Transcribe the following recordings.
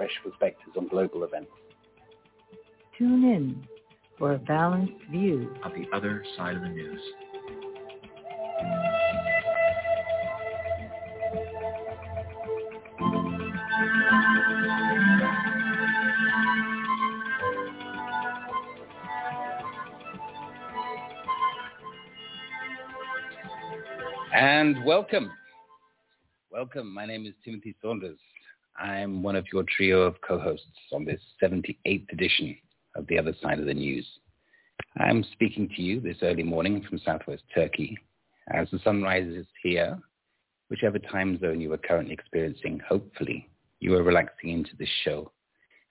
fresh perspectives on global events. Tune in for a balanced view. of the other side of the news. And welcome. Welcome. My name is Timothy Saunders. I'm one of your trio of co-hosts on this 78th edition of The Other Side of the News. I'm speaking to you this early morning from southwest Turkey as the sun rises here, whichever time zone you are currently experiencing. Hopefully, you are relaxing into this show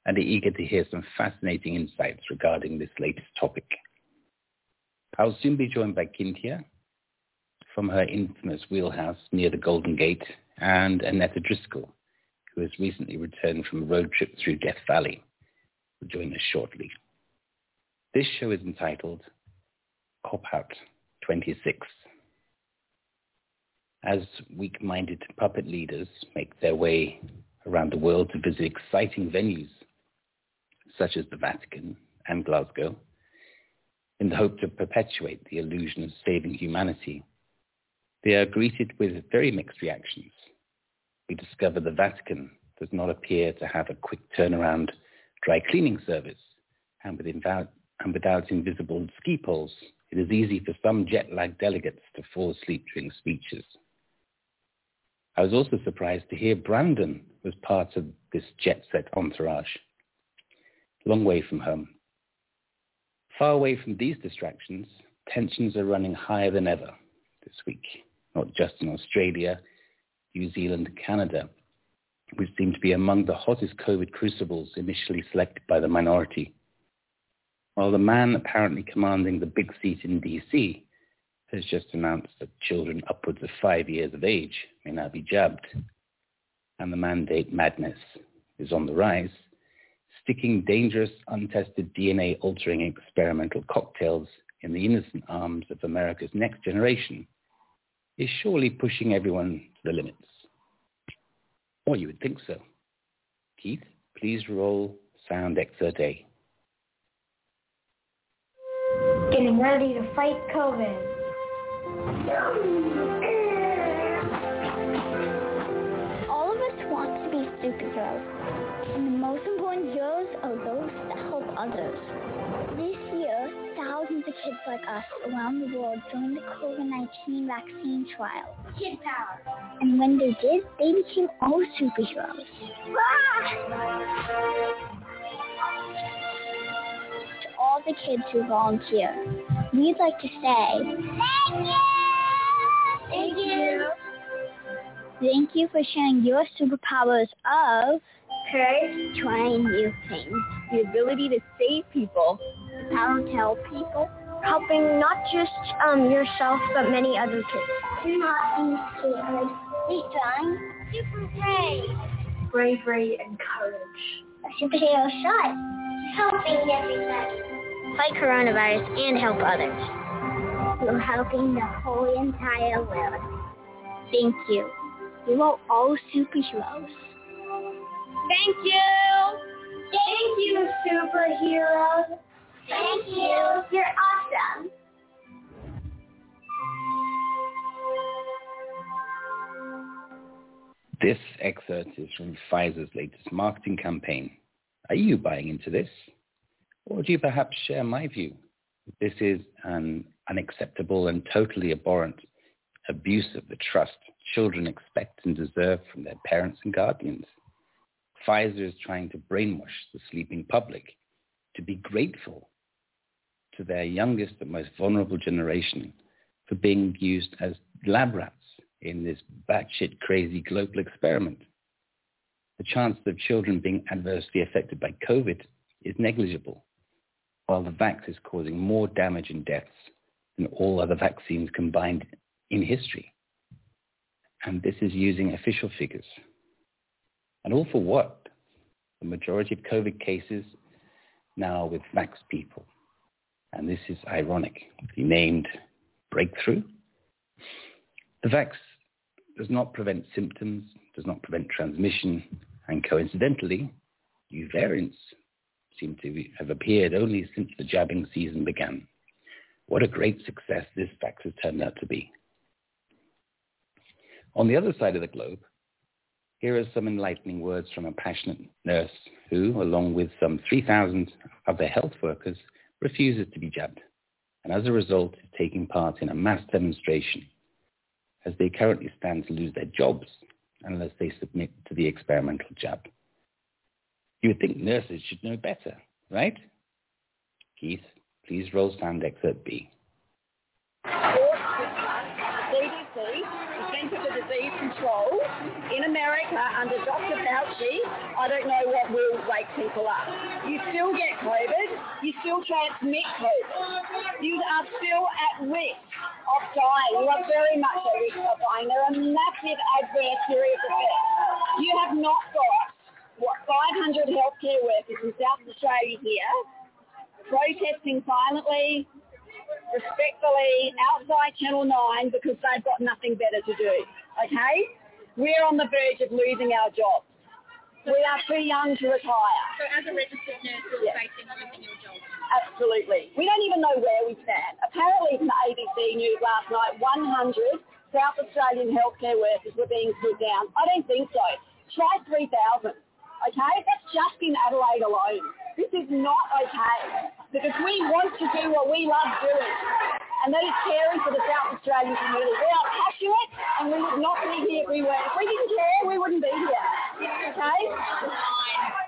and are eager to hear some fascinating insights regarding this latest topic. I'll soon be joined by Kynthia, from her infamous wheelhouse near the Golden Gate, and Annetta Driscoll, who has recently returned from a road trip through Death Valley, will join us shortly. This show is entitled Cop Out 26. As weak-minded puppet leaders make their way around the world to visit exciting venues such as the Vatican and Glasgow, in the hope to perpetuate the illusion of saving humanity, they are greeted with very mixed reactions. We discover the Vatican does not appear to have a quick turnaround dry cleaning service, and, with inval- and without invisible ski poles, it is easy for some jet-lagged delegates to fall asleep during speeches. I was also surprised to hear Brandon was part of this jet-set entourage, long way from home. Far away from these distractions, tensions are running higher than ever this week not just in Australia, New Zealand, Canada, which seem to be among the hottest COVID crucibles initially selected by the minority. While the man apparently commanding the big seat in DC has just announced that children upwards of five years of age may now be jabbed, and the mandate madness is on the rise, sticking dangerous, untested DNA-altering experimental cocktails in the innocent arms of America's next generation is surely pushing everyone to the limits. Or you would think so. Keith, please roll sound excerpt A. Getting ready to fight COVID. All of us want to be superheroes. And the most important heroes are those that help others. This year, thousands of kids like us around the world joined the COVID-19 vaccine trial. Kid power. And when they did, they became all superheroes. To all the kids who volunteer, we'd like to say, Thank you! Thank you! Thank you for sharing your superpowers of courage, trying new things, the ability to save people, the power to help people, helping not just um, yourself but many other kids. Do not be scared. Be strong. Super brave. Bravery and courage. A superhero shot. Helping everybody. Fight coronavirus and help others. You're helping the whole entire world. Thank you. You are all superheroes. Thank you. Thank you, superheroes. Thank you. You're awesome. This excerpt is from Pfizer's latest marketing campaign. Are you buying into this? Or do you perhaps share my view? This is an unacceptable and totally abhorrent abuse of the trust children expect and deserve from their parents and guardians. Pfizer is trying to brainwash the sleeping public to be grateful to their youngest and most vulnerable generation for being used as lab rats in this batshit crazy global experiment. The chance of children being adversely affected by COVID is negligible, while the vax is causing more damage and deaths than all other vaccines combined in history. And this is using official figures. And all for what? The majority of COVID cases now with vax people. And this is ironic. The named breakthrough. The vax does not prevent symptoms, does not prevent transmission, and coincidentally, new variants seem to have appeared only since the jabbing season began. What a great success this vax has turned out to be. On the other side of the globe, here are some enlightening words from a passionate nurse who, along with some 3,000 other health workers, refuses to be jabbed, and as a result is taking part in a mass demonstration as they currently stand to lose their jobs unless they submit to the experimental jab. You would think nurses should know better, right? Keith, please roll sound excerpt B. disease control in America under Dr. Fauci, I don't know what will wake people up. You still get COVID, you still transmit COVID. You are still at risk of dying. You are very much at risk of dying. There are massive adverse serious effects. You have not got what 500 healthcare workers in South Australia here protesting silently, respectfully outside Channel 9 because they've got nothing better to do okay? We're on the verge of losing our jobs. We are too young to retire. So as a registered nurse, you're yes. facing losing your job? Absolutely. We don't even know where we stand. Apparently from the ABC News last night, 100 South Australian healthcare workers were being put down. I don't think so. Try 3,000. Okay? That's just in Adelaide alone. This is not okay. Because we want to do what we love doing and that is caring for the South Australian community. We are passionate and we would not be here if we weren't. If we didn't care, we wouldn't be here. Okay?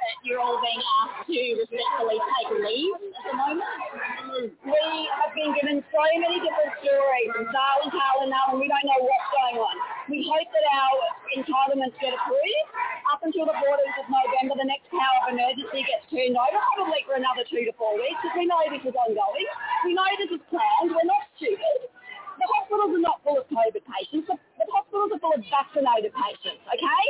that you're all being asked to respectfully take leave at the moment? We have been given so many different stories from Darwin, now, and we don't know what's going on. We hope that our entitlements get approved. Up until the 14th of November, the next power of emergency gets turned over, probably for another two to four weeks, because we know this is ongoing. We know this is planned. We're not stupid. The hospitals are not full of COVID patients. The, the hospitals are full of vaccinated patients, okay?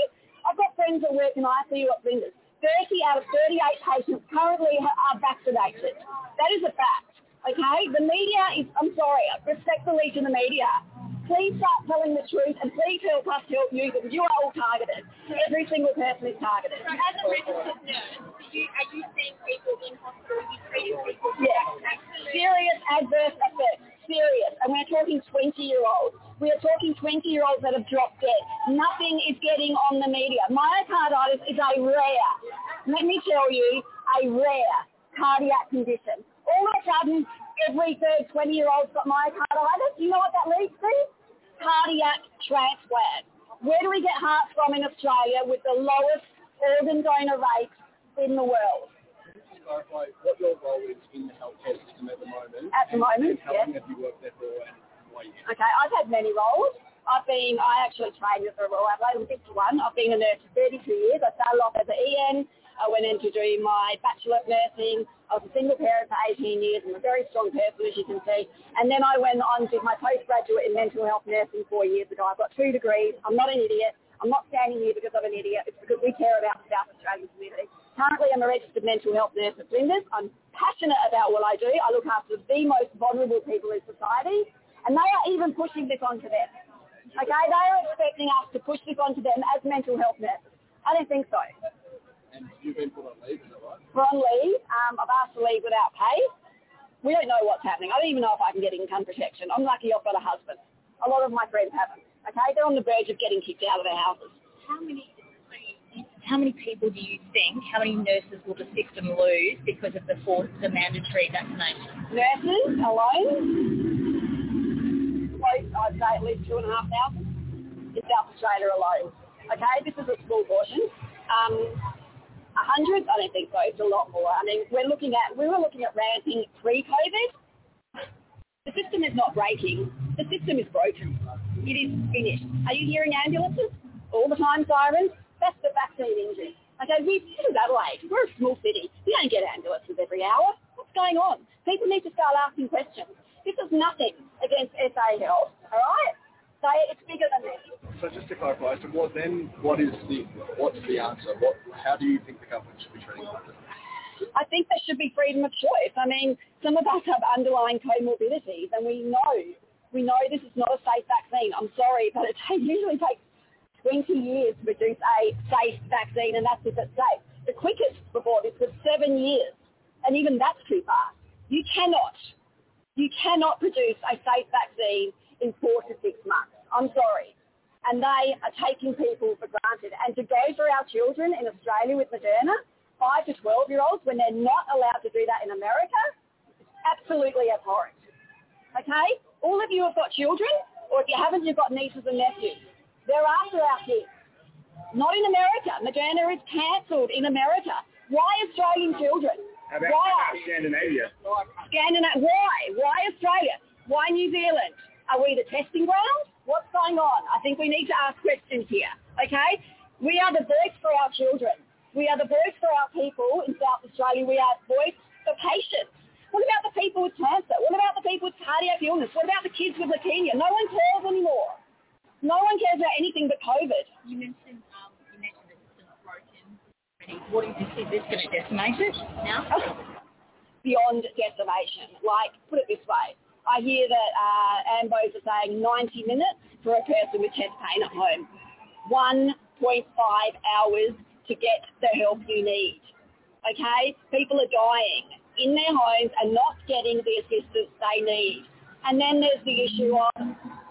I've got friends that work in ICU at Flinders. 30 out of 38 patients currently are vaccinated. That is a fact. Okay? The media is, I'm sorry, respectfully to the media, please start telling the truth and please help us help you because you are all targeted. Every single person is targeted. So as a registered nurse, you, are you seeing people in hospital, you treating people? Yes. Serious adverse effects. Serious. And we're talking 20 year olds. We are talking 20-year-olds that have dropped dead. Nothing is getting on the media. Myocarditis is a rare, let me tell you, a rare cardiac condition. All of a sudden, every third 20-year-old's got myocarditis. You know what that leads to? Cardiac transplant. Where do we get hearts from in Australia with the lowest organ donor rate in the world? clarify what your role is in the healthcare system at the moment. At the moment, how yes. long have you worked there for Okay, I've had many roles. I've been, I actually trained at the Royal Adelaide, I'm 51. I've been a nurse for 32 years. I started off as an EN. I went in to do my Bachelor of Nursing. I was a single parent for 18 years. I'm a very strong person, as you can see. And then I went on to do my postgraduate in mental health nursing four years ago. I've got two degrees. I'm not an idiot. I'm not standing here because I'm an idiot. It's because we care about the South Australian community. Currently, I'm a registered mental health nurse at Flinders. I'm passionate about what I do. I look after the most vulnerable people in society. And they are even pushing this onto them. Okay, they are expecting us to push this onto them as mental health nurses. I don't think so. And you've been put on leave, is that right? We're on leave. Um, I've asked to leave without pay. We don't know what's happening. I don't even know if I can get income protection. I'm lucky I've got a husband. A lot of my friends haven't. Okay, they're on the verge of getting kicked out of their houses. How many how many people do you think, how many nurses will the system lose because of the forced, the mandatory vaccination? Nurses alone, close, I'd say at least two and a half thousand in South Australia alone. Okay, this is a small portion. Um, a hundred? I don't think so. It's a lot more. I mean, we're looking at we were looking at ramping pre-COVID. The system is not breaking. The system is broken. It is finished. Are you hearing ambulances all the time? Sirens. That's the vaccine engine. Okay, we this is Adelaide. We're a small city. We don't get ambulances every hour. What's going on? People need to start asking questions. This is nothing against SA Health. All right it's bigger than this. So just to clarify, so what then? What is the what's the answer? What? How do you think the government should be treating it? I think there should be freedom of choice. I mean, some of us have underlying comorbidities, and we know we know this is not a safe vaccine. I'm sorry, but it usually takes 20 years to produce a safe vaccine, and that's if it's safe. The quickest before this was seven years, and even that's too fast. You cannot, you cannot produce a safe vaccine in four to six months. I'm sorry. And they are taking people for granted. And to go for our children in Australia with Moderna, 5 to 12 year olds, when they're not allowed to do that in America, absolutely abhorrent. Okay? All of you have got children, or if you haven't, you've got nieces and nephews. They're after our kids. Not in America. Moderna is cancelled in America. Why Australian children? How about, why? How about Scandinavia? Scandinavia. Why? Why Australia? Why New Zealand? Are we the testing ground? What's going on? I think we need to ask questions here, okay? We are the voice for our children. We are the voice for our people in South Australia. We are the voice for patients. What about the people with cancer? What about the people with cardiac illness? What about the kids with leukemia? No one cares anymore. No one cares about anything but COVID. You mentioned, um, you mentioned the system's broken. What is this? Is this going to decimate it now? Beyond decimation. Like, put it this way. I hear that uh, AMBOs are saying 90 minutes for a person with chest pain at home. 1.5 hours to get the help you need. Okay? People are dying in their homes and not getting the assistance they need. And then there's the issue of,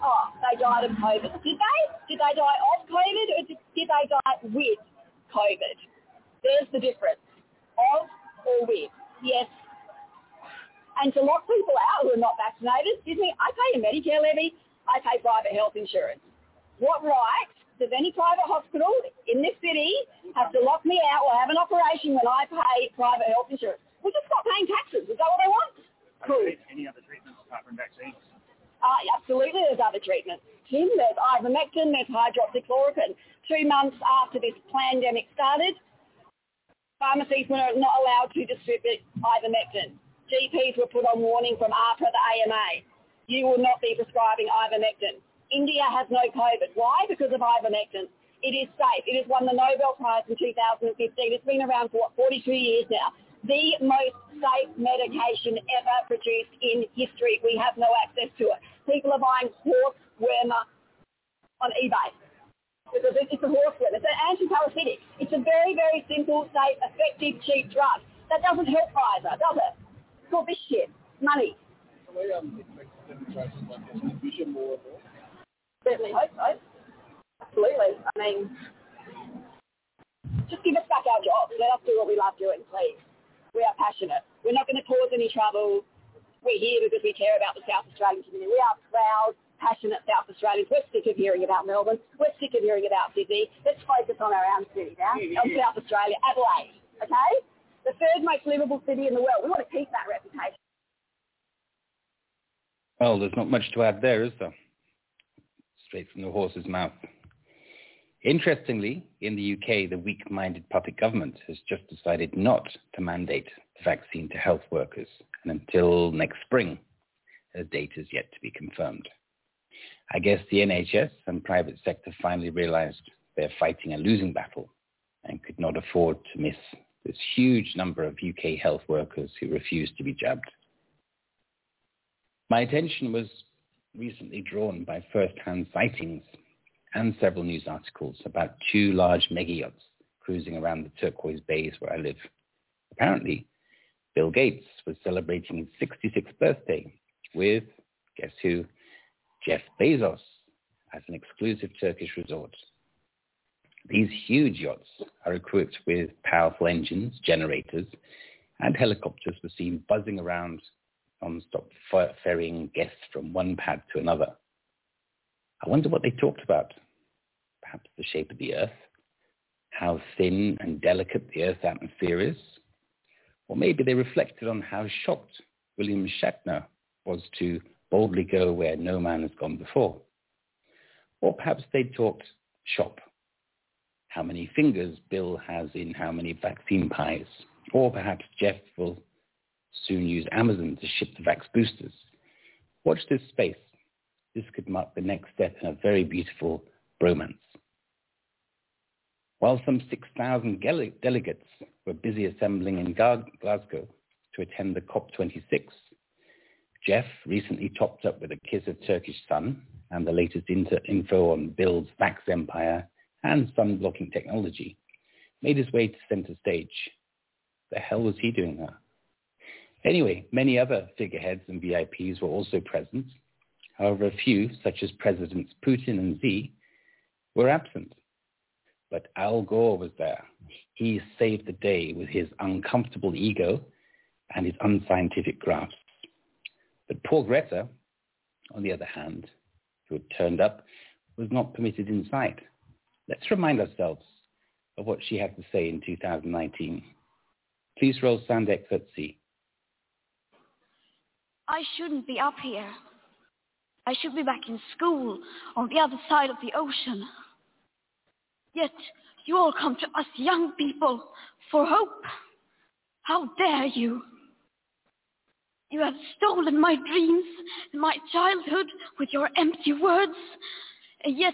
oh, they died of COVID. Did they? Did they die of COVID or did, they die with COVID? There's the difference. Of or with. Yes, and to lock people out who are not vaccinated, excuse me, I pay a Medicare levy, I pay private health insurance. What right does any private hospital in this city have to lock me out or have an operation when I pay private health insurance? We just stop paying taxes. Is that what they want? Cool. Any other treatments apart from vaccines? Uh, absolutely, there's other treatments. Tim, there's ivermectin, there's hydroxychloroquine. Two months after this pandemic started, pharmacies were not allowed to distribute ivermectin. GPs were put on warning from AHPRA, the AMA. You will not be prescribing ivermectin. India has no COVID. Why? Because of ivermectin. It is safe. It has won the Nobel Prize in 2015. It's been around for what, 42 years now. The most safe medication ever produced in history. We have no access to it. People are buying horse wormer on eBay because it's a horse worm. It's an antiparasitic. It's a very, very simple, safe, effective, cheap drug. That doesn't help Pfizer, does it? For this shit. Money. Certainly hope so. Absolutely. I mean, just give us back our jobs. Let us do what we love doing, please. We are passionate. We're not going to cause any trouble. We're here because we care about the South Australian community. We are proud, passionate South Australians. We're sick of hearing about Melbourne. We're sick of hearing about Sydney. Let's focus on our own city now, on South Australia, Adelaide. Okay? The third most livable city in the world. We want to keep that reputation. Well, there's not much to add there, is there? Straight from the horse's mouth. Interestingly, in the UK, the weak-minded puppet government has just decided not to mandate the vaccine to health workers, and until next spring, the date is yet to be confirmed. I guess the NHS and private sector finally realized they're fighting a losing battle and could not afford to miss this huge number of UK health workers who refused to be jabbed. My attention was recently drawn by first-hand sightings and several news articles about two large mega yachts cruising around the turquoise bays where I live. Apparently, Bill Gates was celebrating his 66th birthday with, guess who, Jeff Bezos at an exclusive Turkish resort. These huge yachts are equipped with powerful engines, generators, and helicopters were seen buzzing around non-stop, ferrying guests from one pad to another. I wonder what they talked about. Perhaps the shape of the Earth, how thin and delicate the Earth's atmosphere is, or maybe they reflected on how shocked William Shatner was to boldly go where no man has gone before. Or perhaps they talked shop, how many fingers Bill has in how many vaccine pies. Or perhaps Jeff will soon use Amazon to ship the vax boosters. Watch this space. This could mark the next step in a very beautiful bromance. While some 6,000 delegates were busy assembling in Glasgow to attend the COP26, Jeff recently topped up with a kiss of Turkish sun and the latest info on Bill's vax empire and sun-blocking technology, made his way to center stage. The hell was he doing there? Anyway, many other figureheads and VIPs were also present. However, a few, such as Presidents Putin and Xi, were absent. But Al Gore was there. He saved the day with his uncomfortable ego and his unscientific graphs. But poor Greta, on the other hand, who had turned up, was not permitted inside. Let's remind ourselves of what she had to say in 2019. Please roll sound excerpt I shouldn't be up here. I should be back in school on the other side of the ocean. Yet you all come to us young people for hope. How dare you? You have stolen my dreams and my childhood with your empty words, and yet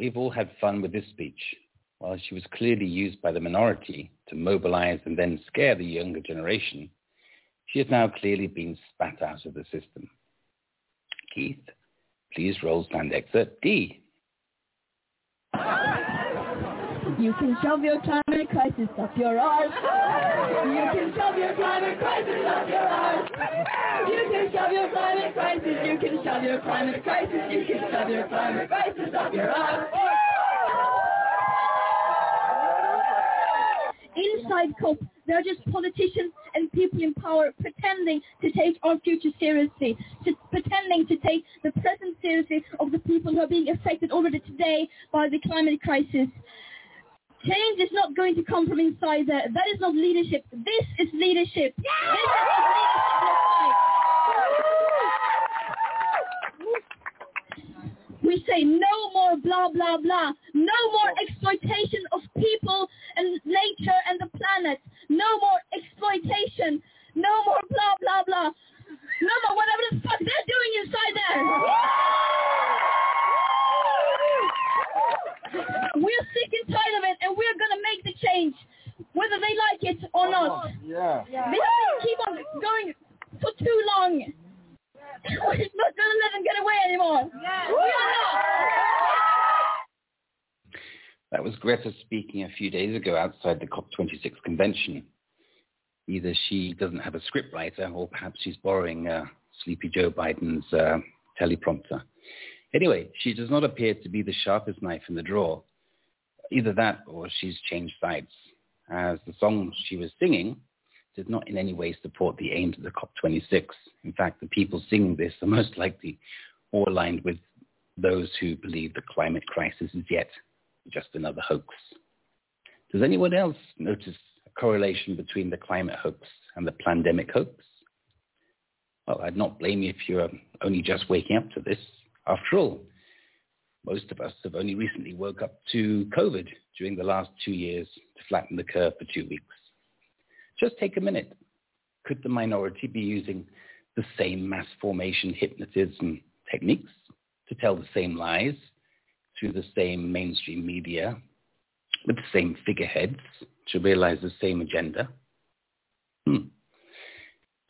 we've all had fun with this speech. While she was clearly used by the minority to mobilize and then scare the younger generation, she has now clearly been spat out of the system. Keith, please roll stand excerpt D. You can shove your climate crisis up your arse. You can shove your climate crisis up your arse. You can shove your climate crisis. You can shove your climate crisis. You can shove your climate crisis up your arse. Inside COP, they're just politicians and people in power pretending to take our future seriously, to, pretending to take the present seriously of the people who are being affected already today by the climate crisis. Change is not going to come from inside there. That is not leadership. This is leadership. This is leadership We say no more blah, blah, blah. No more exploitation of people and nature and the planet. No more exploitation. No more blah, blah, blah. No more whatever the fuck they're doing inside there. We're sick and tired of it, and we're going to make the change, whether they like it or not. This keep on going for too long. We're not going to let them get away anymore. That was Greta speaking a few days ago outside the COP26 convention. Either she doesn't have a scriptwriter or perhaps she's borrowing uh, Sleepy Joe Biden's uh, teleprompter. Anyway, she does not appear to be the sharpest knife in the drawer. Either that or she's changed sides, as the song she was singing did not in any way support the aims of the COP26. In fact, the people singing this are most likely all aligned with those who believe the climate crisis is yet just another hoax. Does anyone else notice a correlation between the climate hoax and the pandemic hoax? Well, I'd not blame you if you're only just waking up to this. After all, most of us have only recently woke up to COVID during the last two years to flatten the curve for two weeks. Just take a minute. Could the minority be using the same mass formation hypnotism techniques to tell the same lies through the same mainstream media with the same figureheads to realize the same agenda. Hmm.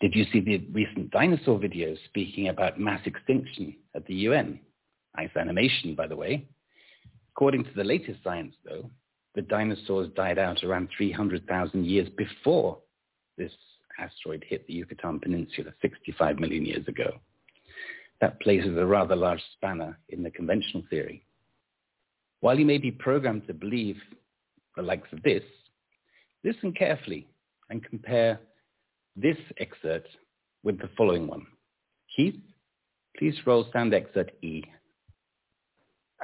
Did you see the recent dinosaur videos speaking about mass extinction at the UN? Nice animation, by the way. According to the latest science, though, the dinosaurs died out around 300,000 years before this asteroid hit the Yucatan Peninsula 65 million years ago. That places a rather large spanner in the conventional theory. While you may be programmed to believe the likes of this, listen carefully and compare this excerpt with the following one. Keith, please roll sound excerpt E.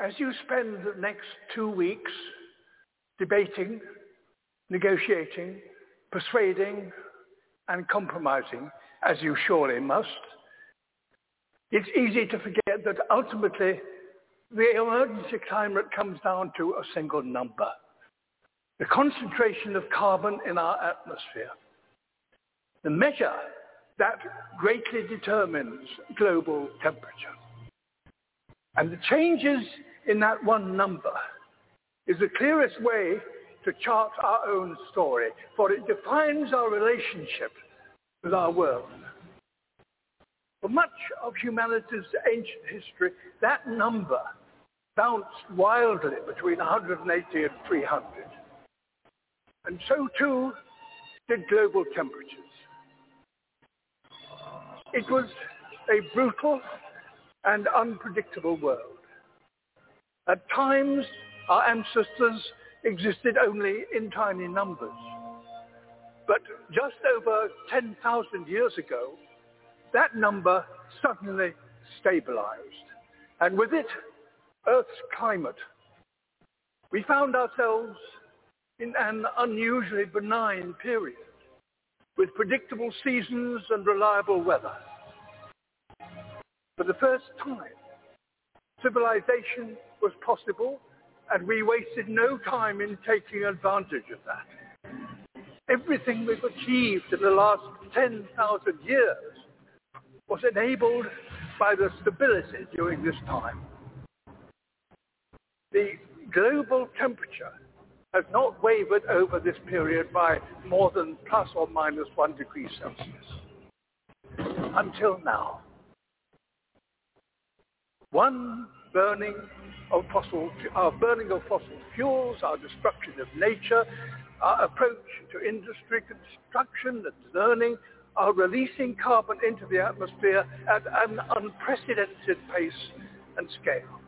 As you spend the next two weeks debating, negotiating, persuading, and compromising, as you surely must, it's easy to forget that ultimately the emergency climate comes down to a single number, the concentration of carbon in our atmosphere. The measure that greatly determines global temperature. And the changes in that one number is the clearest way to chart our own story, for it defines our relationship with our world. For much of humanity's ancient history, that number bounced wildly between 180 and 300. And so too did global temperatures. It was a brutal and unpredictable world. At times, our ancestors existed only in tiny numbers. But just over 10,000 years ago, that number suddenly stabilized. And with it, Earth's climate. We found ourselves in an unusually benign period with predictable seasons and reliable weather. For the first time, civilization was possible and we wasted no time in taking advantage of that. Everything we've achieved in the last 10,000 years was enabled by the stability during this time. The global temperature has not wavered over this period by more than plus or minus one degree Celsius. Until now. One burning of fossil, our uh, burning of fossil fuels, our destruction of nature, our approach to industry, construction and learning are releasing carbon into the atmosphere at an unprecedented pace and scale.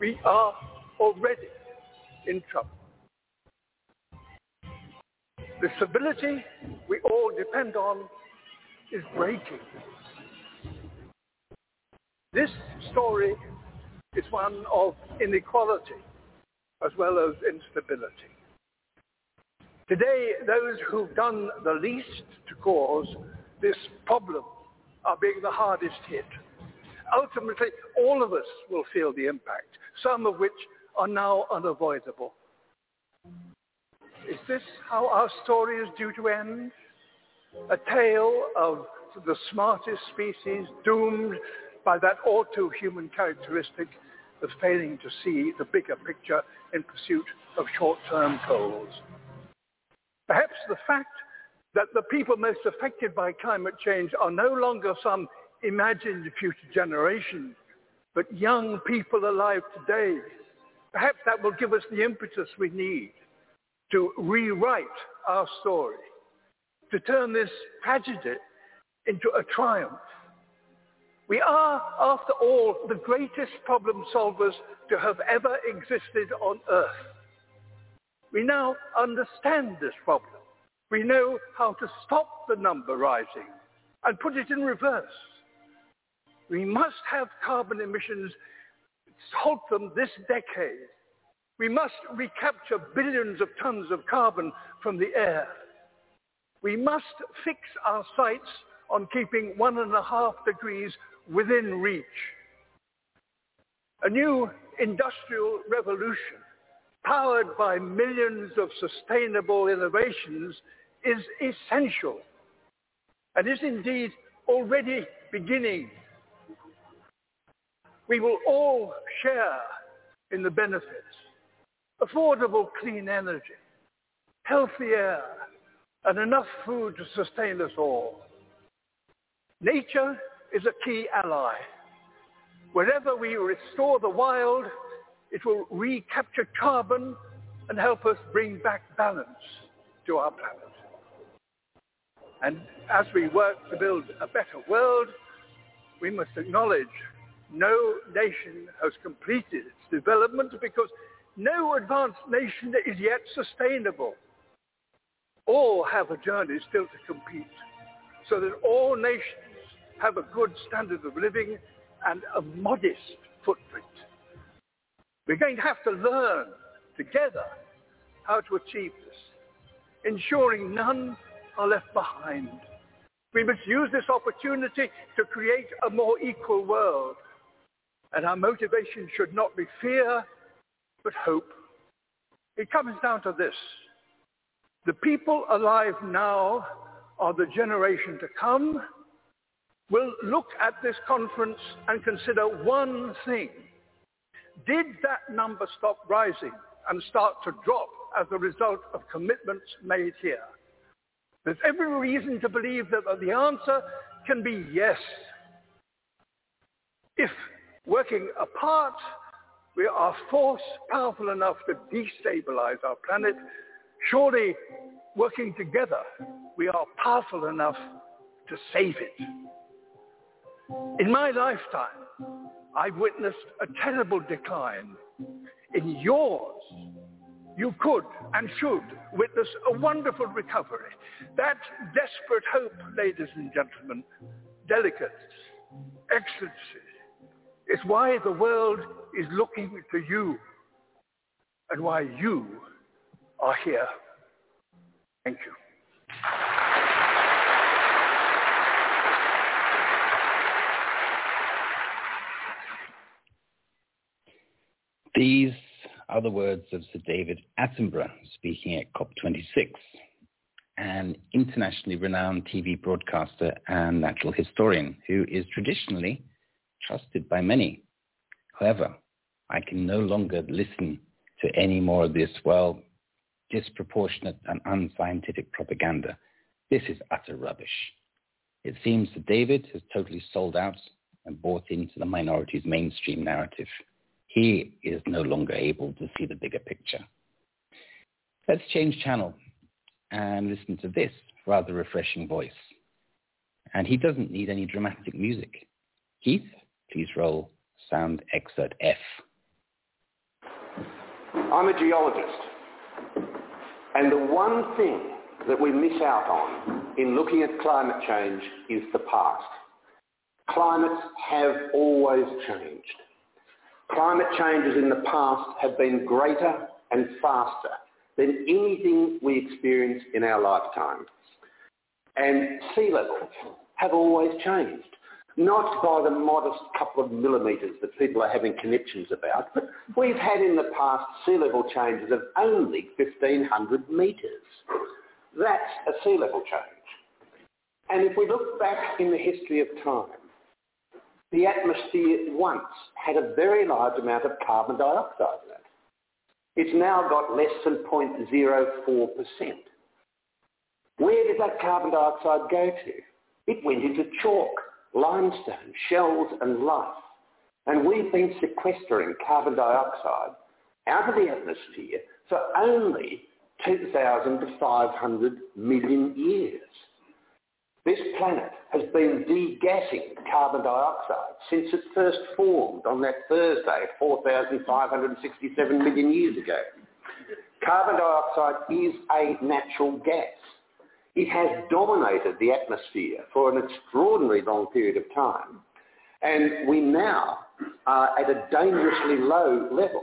We are already in trouble. The stability we all depend on is breaking. This story is one of inequality as well as instability. Today, those who've done the least to cause this problem are being the hardest hit. Ultimately, all of us will feel the impact, some of which are now unavoidable. Is this how our story is due to end? A tale of the smartest species doomed by that all too human characteristic of failing to see the bigger picture in pursuit of short-term goals. Perhaps the fact that the people most affected by climate change are no longer some imagined future generation, but young people alive today. Perhaps that will give us the impetus we need to rewrite our story, to turn this tragedy into a triumph we are, after all, the greatest problem solvers to have ever existed on Earth. We now understand this problem. We know how to stop the number rising and put it in reverse. We must have carbon emissions, halt them this decade. We must recapture billions of tons of carbon from the air. We must fix our sights on keeping one and a half degrees within reach. A new industrial revolution powered by millions of sustainable innovations is essential and is indeed already beginning. We will all share in the benefits. affordable clean energy, healthy air, and enough food to sustain us all. Nature is a key ally. Wherever we restore the wild, it will recapture carbon and help us bring back balance to our planet. And as we work to build a better world, we must acknowledge no nation has completed its development because no advanced nation is yet sustainable. All have a journey still to complete so that all nations have a good standard of living and a modest footprint. We're going to have to learn together how to achieve this, ensuring none are left behind. We must use this opportunity to create a more equal world. And our motivation should not be fear, but hope. It comes down to this. The people alive now are the generation to come will look at this conference and consider one thing. Did that number stop rising and start to drop as a result of commitments made here? There's every reason to believe that the answer can be yes. If working apart, we are force powerful enough to destabilize our planet, surely working together, we are powerful enough to save it. In my lifetime, I've witnessed a terrible decline. In yours, you could and should witness a wonderful recovery. That desperate hope, ladies and gentlemen, delegates, excellencies, is why the world is looking to you and why you are here. Thank you. These are the words of Sir David Attenborough speaking at COP26, an internationally renowned TV broadcaster and natural historian who is traditionally trusted by many. However, I can no longer listen to any more of this, well, disproportionate and unscientific propaganda. This is utter rubbish. It seems that David has totally sold out and bought into the minority's mainstream narrative he is no longer able to see the bigger picture. Let's change channel and listen to this rather refreshing voice. And he doesn't need any dramatic music. Keith, please roll sound excerpt F. I'm a geologist. And the one thing that we miss out on in looking at climate change is the past. Climates have always changed. Climate changes in the past have been greater and faster than anything we experience in our lifetime. And sea levels have always changed, not by the modest couple of millimetres that people are having conniptions about, but we've had in the past sea level changes of only 1,500 metres. That's a sea level change. And if we look back in the history of time, the atmosphere once had a very large amount of carbon dioxide in it. It's now got less than 0.04%. Where did that carbon dioxide go to? It went into chalk, limestone, shells and life. And we've been sequestering carbon dioxide out of the atmosphere for only 2,500 million years. This planet has been degassing carbon dioxide since it first formed on that Thursday 4,567 million years ago. Carbon dioxide is a natural gas. It has dominated the atmosphere for an extraordinarily long period of time. And we now are at a dangerously low level.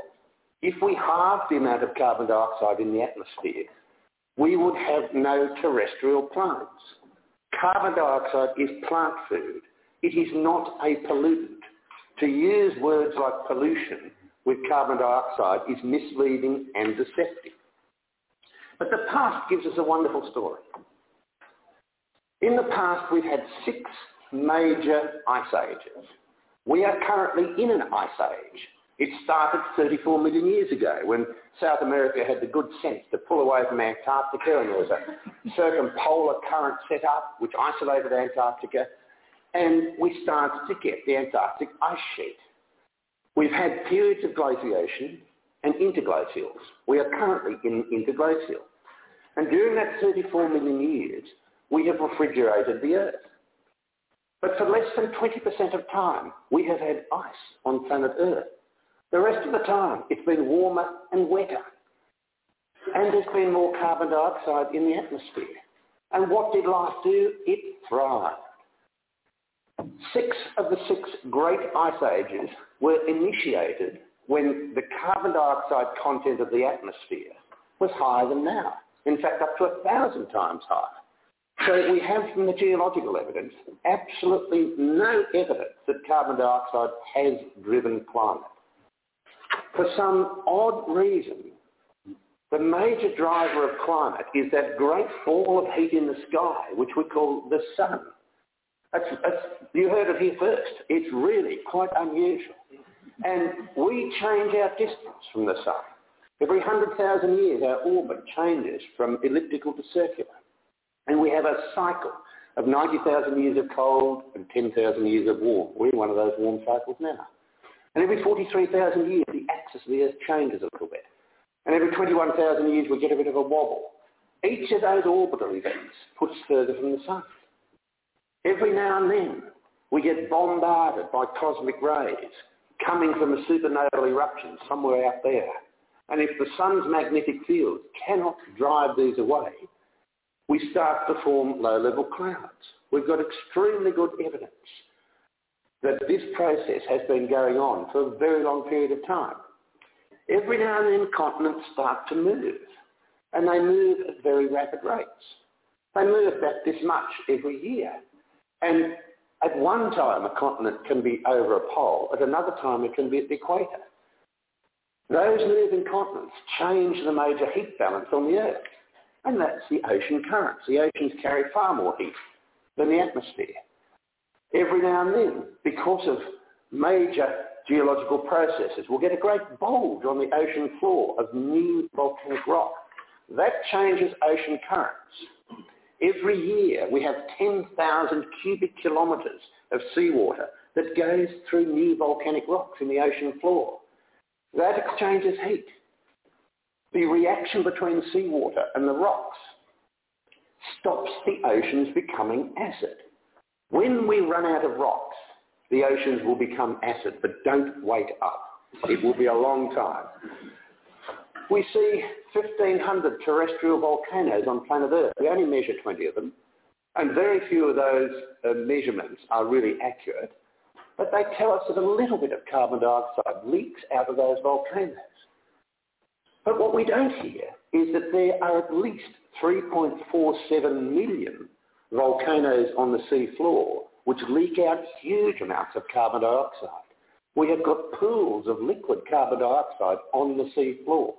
If we halve the amount of carbon dioxide in the atmosphere, we would have no terrestrial plants. Carbon dioxide is plant food. It is not a pollutant. To use words like pollution with carbon dioxide is misleading and deceptive. But the past gives us a wonderful story. In the past, we've had six major ice ages. We are currently in an ice age, It started 34 million years ago when South America had the good sense to pull away from Antarctica and there was a circumpolar current set up which isolated Antarctica and we started to get the Antarctic ice sheet. We've had periods of glaciation and interglacials. We are currently in interglacial. And during that 34 million years, we have refrigerated the Earth. But for less than 20% of time, we have had ice on planet Earth. The rest of the time, it's been warmer and wetter. And there's been more carbon dioxide in the atmosphere. And what did life do? It thrived. Six of the six great ice ages were initiated when the carbon dioxide content of the atmosphere was higher than now. In fact, up to a thousand times higher. So we have from the geological evidence absolutely no evidence that carbon dioxide has driven climate. For some odd reason, the major driver of climate is that great ball of heat in the sky, which we call the sun. That's, that's, you heard it here first. It's really quite unusual. And we change our distance from the sun. Every 100,000 years, our orbit changes from elliptical to circular. And we have a cycle of 90,000 years of cold and 10,000 years of warm. We're in one of those warm cycles now. And every 43,000 years, the axis of the Earth changes a little bit. And every 21,000 years, we get a bit of a wobble. Each of those orbital events puts further from the sun. Every now and then, we get bombarded by cosmic rays coming from a supernova eruption somewhere out there. And if the sun's magnetic field cannot drive these away, we start to form low-level clouds. We've got extremely good evidence that this process has been going on for a very long period of time. Every now and then continents start to move, and they move at very rapid rates. They move about this much every year. And at one time, a continent can be over a pole. At another time, it can be at the equator. Those moving continents change the major heat balance on the Earth. And that's the ocean currents. The oceans carry far more heat than the atmosphere. Every now and then, because of major geological processes, we'll get a great bulge on the ocean floor of new volcanic rock. That changes ocean currents. Every year we have 10,000 cubic kilometres of seawater that goes through new volcanic rocks in the ocean floor. That exchanges heat. The reaction between seawater and the rocks stops the oceans becoming acid. When we run out of rocks, the oceans will become acid, but don't wait up. It will be a long time. We see 1,500 terrestrial volcanoes on planet Earth. We only measure 20 of them, and very few of those uh, measurements are really accurate, but they tell us that a little bit of carbon dioxide leaks out of those volcanoes. But what we don't hear is that there are at least 3.47 million volcanoes on the sea floor which leak out huge amounts of carbon dioxide. We have got pools of liquid carbon dioxide on the sea floor.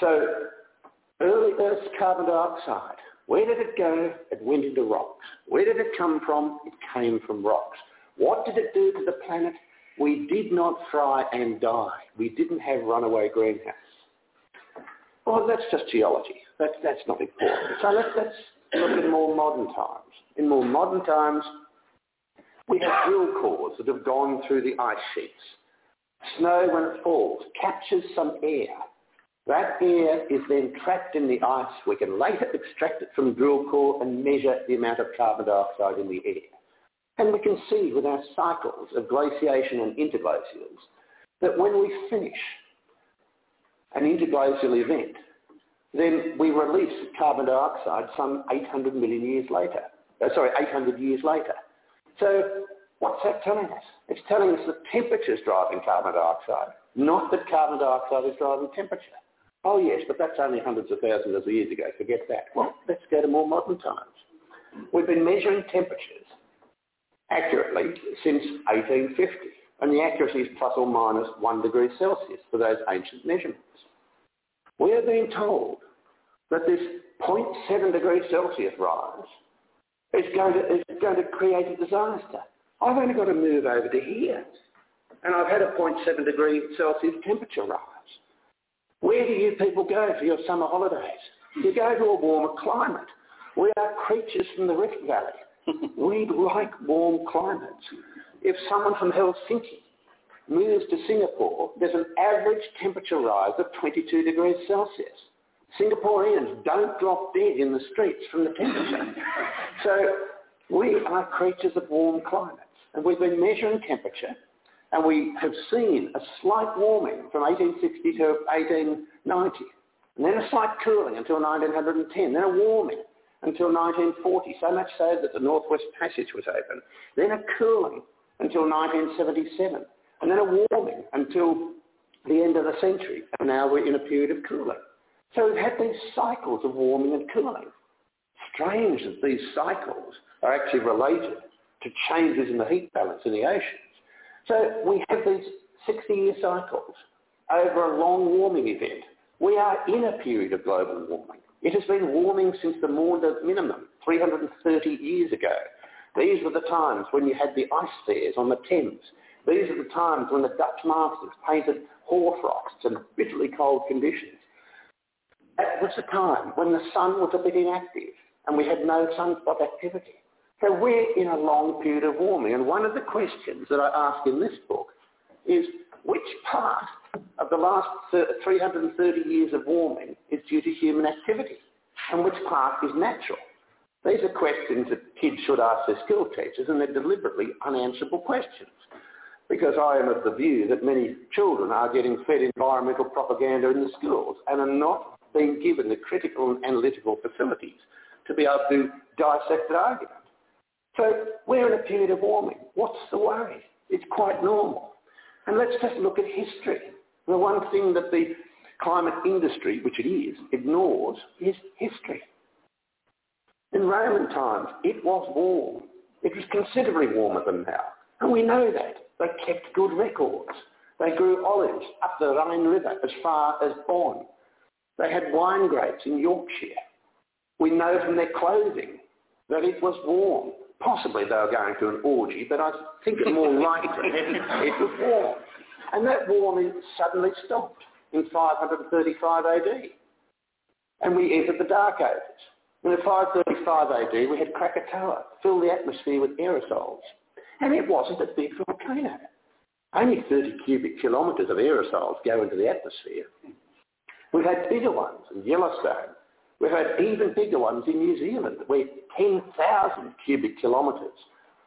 So early Earth's carbon dioxide, where did it go? It went into rocks. Where did it come from? It came from rocks. What did it do to the planet? We did not fry and die. We didn't have runaway greenhouse. Well, that's just geology. That's, that's not important. So let's, let's look in more modern times. In more modern times, we have drill cores that have gone through the ice sheets. Snow, when it falls, captures some air that air is then trapped in the ice. We can later extract it from drill core and measure the amount of carbon dioxide in the air. And we can see with our cycles of glaciation and interglacials that when we finish an interglacial event, then we release carbon dioxide some 800 million years later. Uh, sorry, 800 years later. So what's that telling us? It's telling us that temperature is driving carbon dioxide, not that carbon dioxide is driving temperature. Oh yes, but that's only hundreds of thousands of years ago. Forget that. Well, let's go to more modern times. We've been measuring temperatures accurately since 1850, and the accuracy is plus or minus one degree Celsius for those ancient measurements. We are being told that this 0.7 degrees Celsius rise is going, to, is going to create a disaster. I've only got to move over to here and I've had a 0.7 degree Celsius temperature rise. Where do you people go for your summer holidays? You go to a warmer climate. We are creatures from the Rift Valley. we like warm climates. If someone from Helsinki moves to Singapore, there's an average temperature rise of 22 degrees Celsius. Singaporeans don't drop dead in the streets from the temperature. so we are creatures of warm climates. And we've been measuring temperature and we have seen a slight warming from 1860 to 1890. And then a slight cooling until 1910. Then a warming until 1940, so much so that the Northwest Passage was open. Then a cooling until 1977. And then a warming until the end of the century. And now we're in a period of cooling. So we've had these cycles of warming and cooling. Strange that these cycles are actually related to changes in the heat balance in the oceans. So we have these 60-year cycles over a long warming event. We are in a period of global warming. It has been warming since the Maunder minimum 330 years ago. These were the times when you had the ice fairs on the Thames. These are the times when the Dutch masters painted hoarfrosts and bitterly cold conditions. That was the time when the sun was a bit inactive and we had no sunspot activity. So we're in a long period of warming. And one of the questions that I ask in this book is which part of the last 330 years of warming is due to human activity and which part is natural? These are questions that kids should ask their school teachers and they're deliberately unanswerable questions because I am of the view that many children are getting fed environmental propaganda in the schools and are not being given the critical and analytical facilities to be able to dissect the argument. So we're in a period of warming. What's the worry? It's quite normal. And let's just look at history. The one thing that the climate industry, which it is, ignores is history. In Roman times, it was warm. It was considerably warmer than now. And we know that. They kept good records. They grew olives up the Rhine River as far as Bonn. They had wine grapes in Yorkshire. We know from their clothing that it was warm. Possibly they were going to an orgy, but I think it's more likely it was warm. And that warming suddenly stopped in 535 AD. And we entered the Dark Ages. And in 535 AD, we had Krakatoa fill the atmosphere with aerosols. And it wasn't a big volcano. Only 30 cubic kilometres of aerosols go into the atmosphere. We've had bigger ones in Yellowstone. We've had even bigger ones in New Zealand where 10,000 cubic kilometres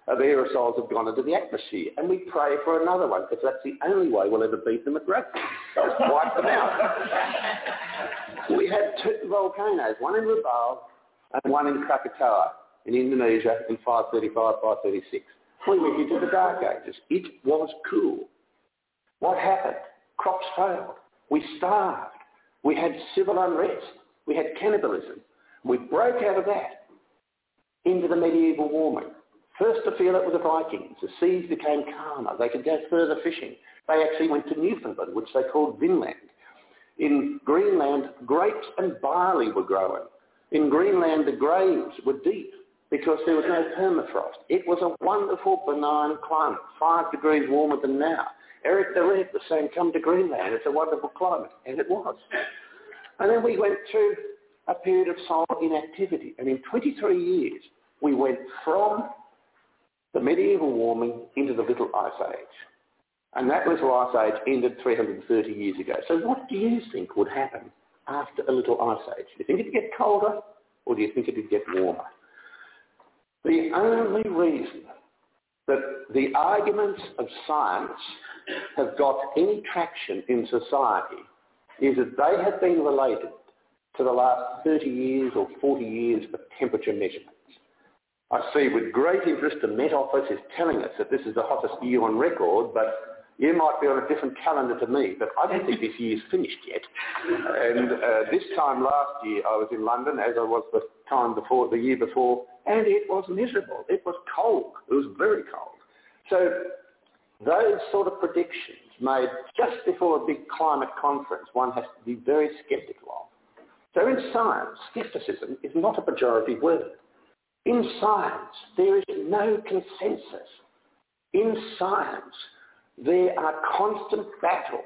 of aerosols have gone into the atmosphere. And we pray for another one because that's the only way we'll ever beat them at rugby. Let's wipe them out. we had two volcanoes, one in Rabaul and one in Krakatoa in Indonesia in 535, 536. We went into the Dark Ages. It was cool. What happened? Crops failed. We starved. We had civil unrest. We had cannibalism. We broke out of that into the medieval warming. First to feel it were the Vikings. The seas became calmer. They could go further fishing. They actually went to Newfoundland, which they called Vinland. In Greenland, grapes and barley were growing. In Greenland, the graves were deep because there was no permafrost. It was a wonderful benign climate, five degrees warmer than now. Eric the Red was saying, come to Greenland, it's a wonderful climate, and it was. And then we went through a period of solar inactivity, and in 23 years, we went from the medieval warming into the Little Ice Age. And that Little Ice Age ended 330 years ago. So what do you think would happen after a Little Ice Age? Do you think it'd get colder, or do you think it'd get warmer? The only reason that the arguments of science have got any traction in society is that they have been related to the last 30 years or 40 years of temperature measurements. I see with great interest the Met Office is telling us that this is the hottest year on record, but you might be on a different calendar to me, but I don't think this year's finished yet. And uh, this time last year I was in London, as I was the time before, the year before, and it was miserable. It was cold. It was very cold. So those sort of predictions made just before a big climate conference, one has to be very sceptical of. So in science, skepticism is not a pejorative word. In science, there is no consensus. In science, there are constant battles.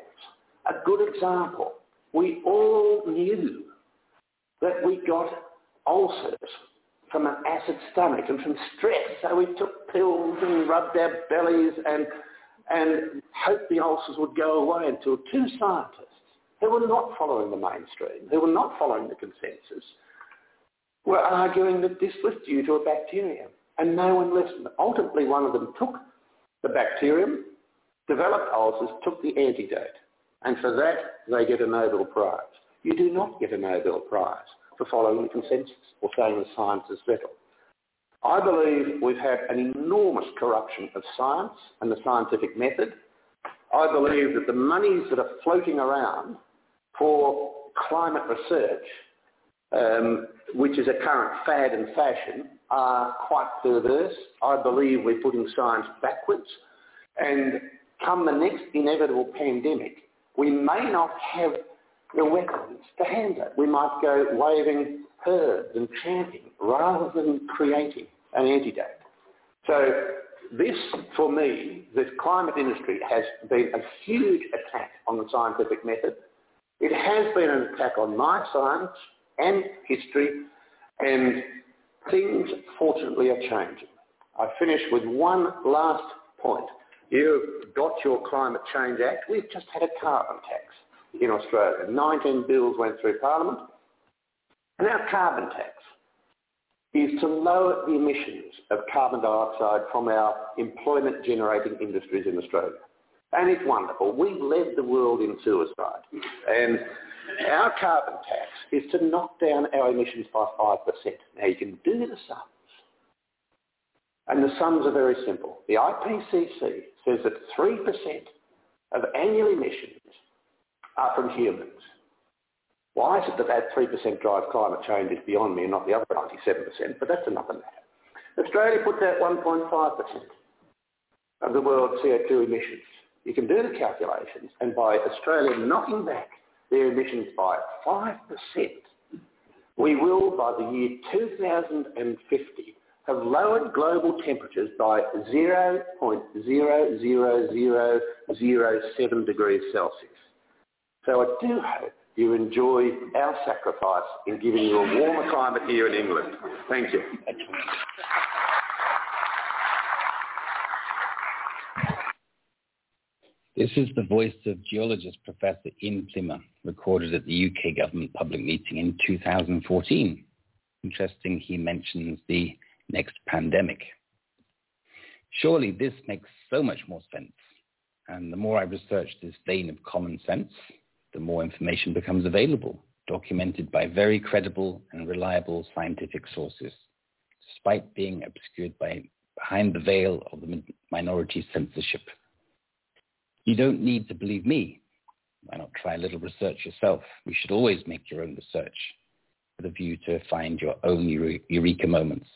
A good example, we all knew that we got ulcers from an acid stomach and from stress. So we took pills and rubbed our bellies and, and hoped the ulcers would go away until two scientists who were not following the mainstream, who were not following the consensus, were arguing that this was due to a bacterium. And no one listened. Ultimately, one of them took the bacterium, developed ulcers, took the antidote. And for that, they get a Nobel Prize. You do not get a Nobel Prize for following the consensus or saying the science is settled. I believe we've had an enormous corruption of science and the scientific method. I believe that the monies that are floating around for climate research, um, which is a current fad and fashion, are quite perverse. I believe we're putting science backwards. And come the next inevitable pandemic, we may not have the weapons to handle it. We might go waving herds and chanting rather than creating an antidote. So this, for me, this climate industry has been a huge attack on the scientific method. It has been an attack on my science and history, and things, fortunately, are changing. I finish with one last point. You've got your Climate Change Act. We've just had a carbon tax in Australia. 19 bills went through Parliament. And our carbon tax is to lower the emissions of carbon dioxide from our employment generating industries in Australia. And it's wonderful. We've led the world in suicide. And our carbon tax is to knock down our emissions by 5%. Now you can do the sums. And the sums are very simple. The IPCC says that 3% of annual emissions are from humans. Why is it that that 3% drive climate change is beyond me and not the other 97%? But that's another matter. Australia puts out 1.5% of the world's CO2 emissions. You can do the calculations, and by Australia knocking back their emissions by 5%, we will, by the year 2050, have lowered global temperatures by 0.00007 degrees Celsius. So I do hope you enjoy our sacrifice in giving you a warmer climate here in England. Thank you. This is the voice of geologist Professor Ian Plimer, recorded at the UK government public meeting in 2014. Interesting, he mentions the next pandemic. Surely this makes so much more sense. And the more I research this vein of common sense, the more information becomes available, documented by very credible and reliable scientific sources, despite being obscured by behind the veil of the minority censorship. You don't need to believe me. Why not try a little research yourself? You should always make your own research with a view to find your own eureka moments.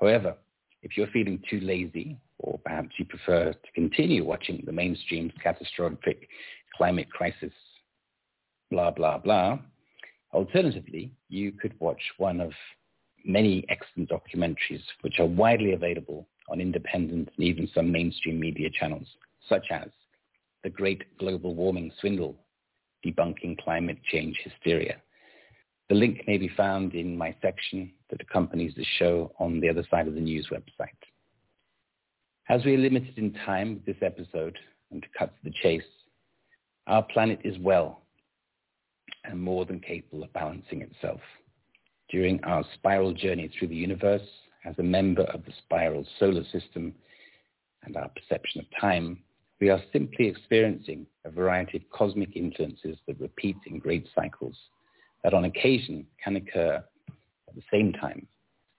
However, if you're feeling too lazy, or perhaps you prefer to continue watching the mainstream's catastrophic climate crisis blah, blah, blah. Alternatively, you could watch one of many excellent documentaries which are widely available on independent and even some mainstream media channels, such as The Great Global Warming Swindle, Debunking Climate Change Hysteria. The link may be found in my section that accompanies the show on the other side of the news website. As we are limited in time with this episode, and to cut to the chase, our planet is well and more than capable of balancing itself. During our spiral journey through the universe, as a member of the spiral solar system and our perception of time, we are simply experiencing a variety of cosmic influences that repeat in great cycles that on occasion can occur at the same time,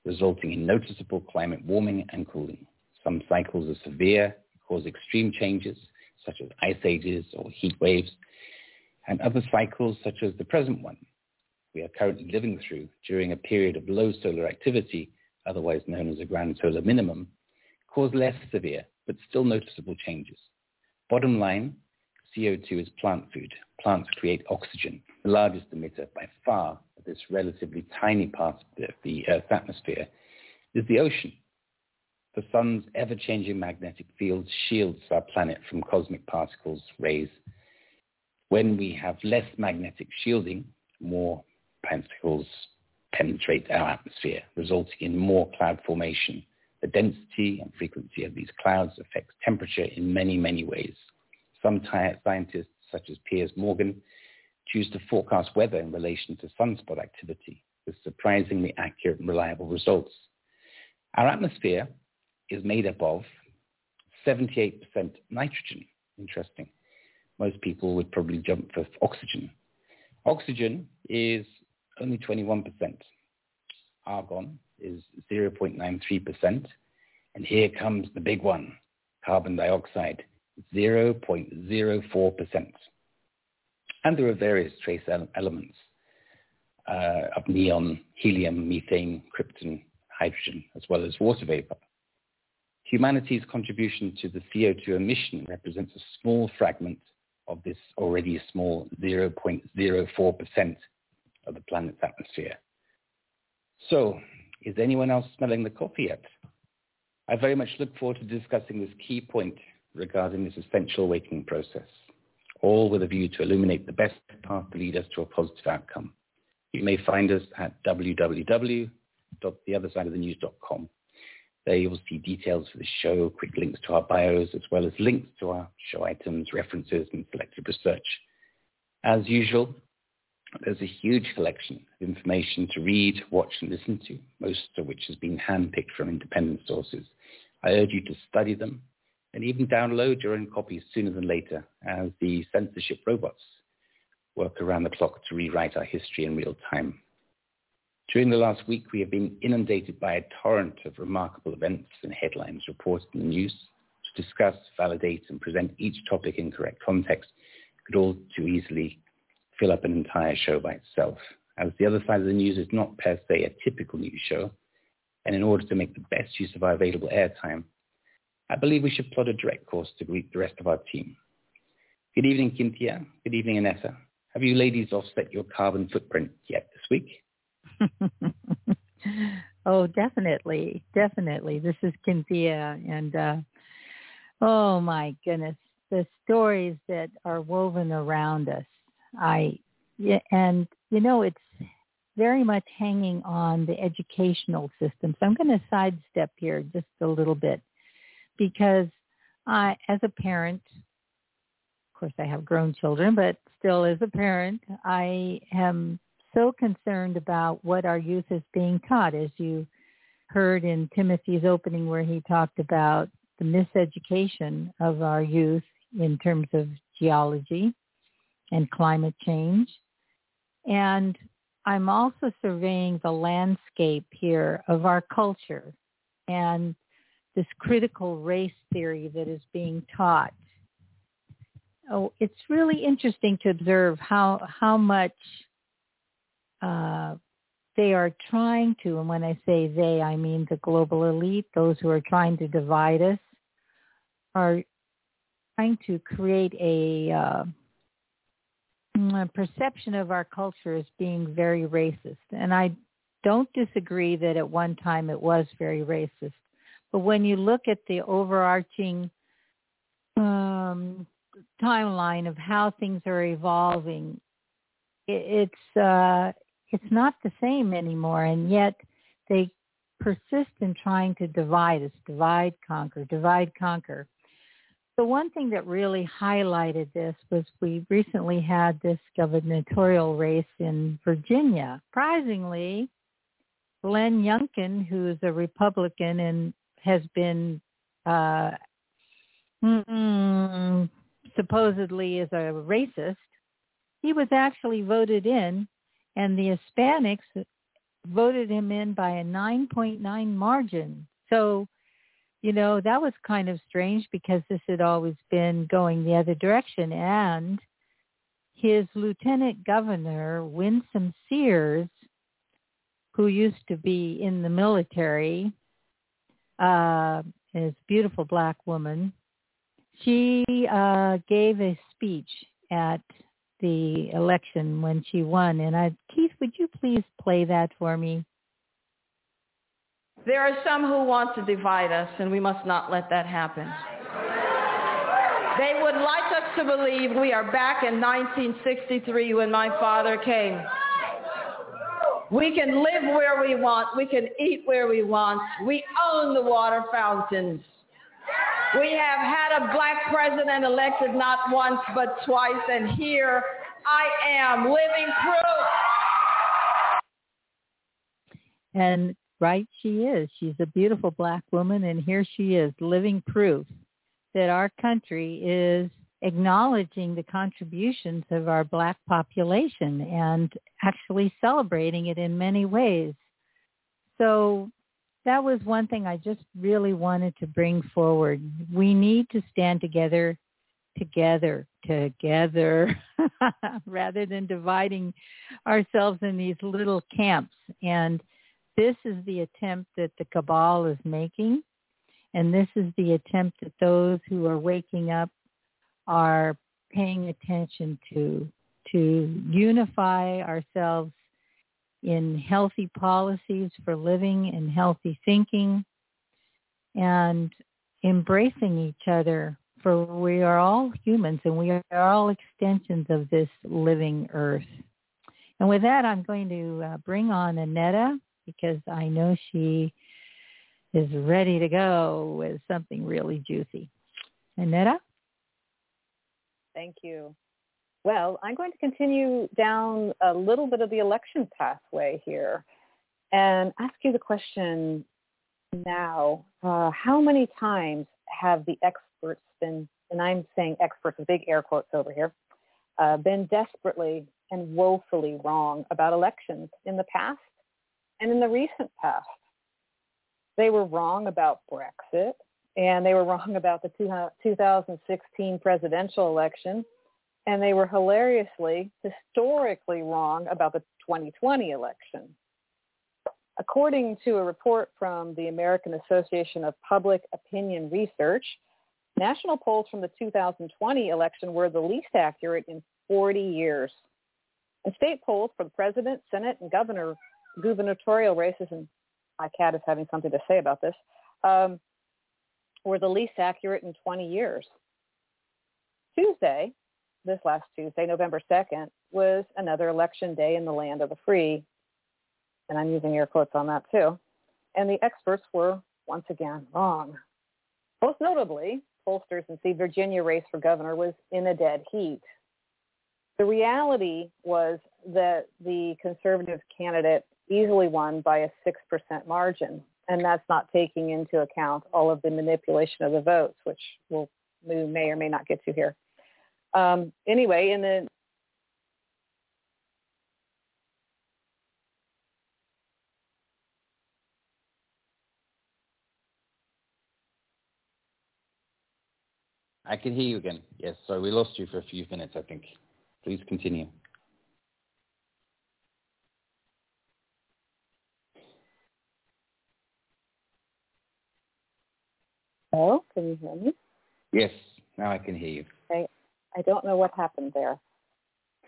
resulting in noticeable climate warming and cooling. Some cycles are severe, cause extreme changes, such as ice ages or heat waves, and other cycles such as the present one we are currently living through during a period of low solar activity, otherwise known as a grand solar minimum, cause less severe but still noticeable changes. Bottom line, CO2 is plant food. Plants create oxygen. The largest emitter by far of this relatively tiny part of the Earth's atmosphere is the ocean. the sun's ever-changing magnetic field shields our planet from cosmic particles rays. When we have less magnetic shielding, more particles penetrate our atmosphere, resulting in more cloud formation. The density and frequency of these clouds affects temperature in many, many ways. Some scientists, such as Piers Morgan, choose to forecast weather in relation to sunspot activity with surprisingly accurate and reliable results. Our atmosphere is made up of 78% nitrogen. Interesting. Most people would probably jump for oxygen. Oxygen is only 21%. Argon is 0.93%. And here comes the big one, carbon dioxide, 0.04%. And there are various trace elements uh, of neon, helium, methane, krypton, hydrogen, as well as water vapor. Humanity's contribution to the CO2 emission represents a small fragment of this already small 0.04% of the planet's atmosphere. So, is anyone else smelling the coffee yet? I very much look forward to discussing this key point regarding this essential awakening process, all with a view to illuminate the best path to lead us to a positive outcome. You may find us at www.theothersideofthenews.com. There you will see details for the show, quick links to our bios, as well as links to our show items, references, and selected research. As usual, there's a huge collection of information to read, watch, and listen to, most of which has been handpicked from independent sources. I urge you to study them and even download your own copies sooner than later as the censorship robots work around the clock to rewrite our history in real time. During the last week, we have been inundated by a torrent of remarkable events and headlines reported in the news. To discuss, validate, and present each topic in correct context could all too easily fill up an entire show by itself, as the other side of the news is not per se a typical news show, and in order to make the best use of our available airtime, I believe we should plot a direct course to greet the rest of our team. Good evening, Kynthia. Good evening, Anessa. Have you ladies offset your carbon footprint yet this week? oh, definitely, definitely. This is Kynthia, and uh, oh my goodness, the stories that are woven around us. I and you know it's very much hanging on the educational system. So I'm going to sidestep here just a little bit because I, as a parent, of course I have grown children, but still as a parent, I am so concerned about what our youth is being taught. As you heard in Timothy's opening where he talked about the miseducation of our youth in terms of geology and climate change. And I'm also surveying the landscape here of our culture and this critical race theory that is being taught. Oh, it's really interesting to observe how how much uh, they are trying to, and when I say they, I mean the global elite, those who are trying to divide us, are trying to create a, uh, a perception of our culture as being very racist. And I don't disagree that at one time it was very racist. But when you look at the overarching um, timeline of how things are evolving, it, it's uh, it's not the same anymore, and yet they persist in trying to divide us, divide, conquer, divide, conquer. The one thing that really highlighted this was we recently had this gubernatorial race in Virginia. Surprisingly, Glenn Youngkin, who is a Republican and has been uh, supposedly is a racist, he was actually voted in, and the Hispanics voted him in by a 9.9 margin. So, you know, that was kind of strange because this had always been going the other direction. And his lieutenant governor, Winsome Sears, who used to be in the military, uh, is a beautiful black woman. She uh, gave a speech at the election when she won, and I, Keith, would you please play that for me? There are some who want to divide us, and we must not let that happen. They would like us to believe we are back in 1963 when my father came. We can live where we want. We can eat where we want. We own the water fountains. We have had a black president elected not once but twice, and here I am living proof. And right she is. She's a beautiful black woman, and here she is, living proof that our country is acknowledging the contributions of our black population and actually celebrating it in many ways. So that was one thing I just really wanted to bring forward. We need to stand together, together, together, rather than dividing ourselves in these little camps. And this is the attempt that the cabal is making. And this is the attempt that those who are waking up are paying attention to, to unify ourselves in healthy policies for living and healthy thinking and embracing each other for we are all humans and we are all extensions of this living earth. And with that, I'm going to uh, bring on Anetta because I know she is ready to go with something really juicy. Anetta? Thank you. Well, I'm going to continue down a little bit of the election pathway here and ask you the question now. Uh, how many times have the experts been, and I'm saying experts with big air quotes over here, uh, been desperately and woefully wrong about elections in the past and in the recent past? They were wrong about Brexit, and they were wrong about the 2016 presidential election, and they were hilariously, historically wrong about the 2020 election. According to a report from the American Association of Public Opinion Research, national polls from the 2020 election were the least accurate in 40 years. And state polls for the president, senate, and governor gubernatorial races, and my cat is having something to say about this, um, were the least accurate in 20 years. Tuesday, this last Tuesday, November 2nd, was another election day in the land of the free. And I'm using air quotes on that too. And the experts were once again wrong. Most notably, pollsters in the Virginia race for governor was in a dead heat. The reality was that the conservative candidate easily won by a 6% margin. And that's not taking into account all of the manipulation of the votes, which we'll, we may or may not get to here. Um, anyway, in the I can hear you again. Yes, sorry, we lost you for a few minutes, I think. Please continue. Hello, can you hear me? Yes, now I can hear you. Okay. I don't know what happened there.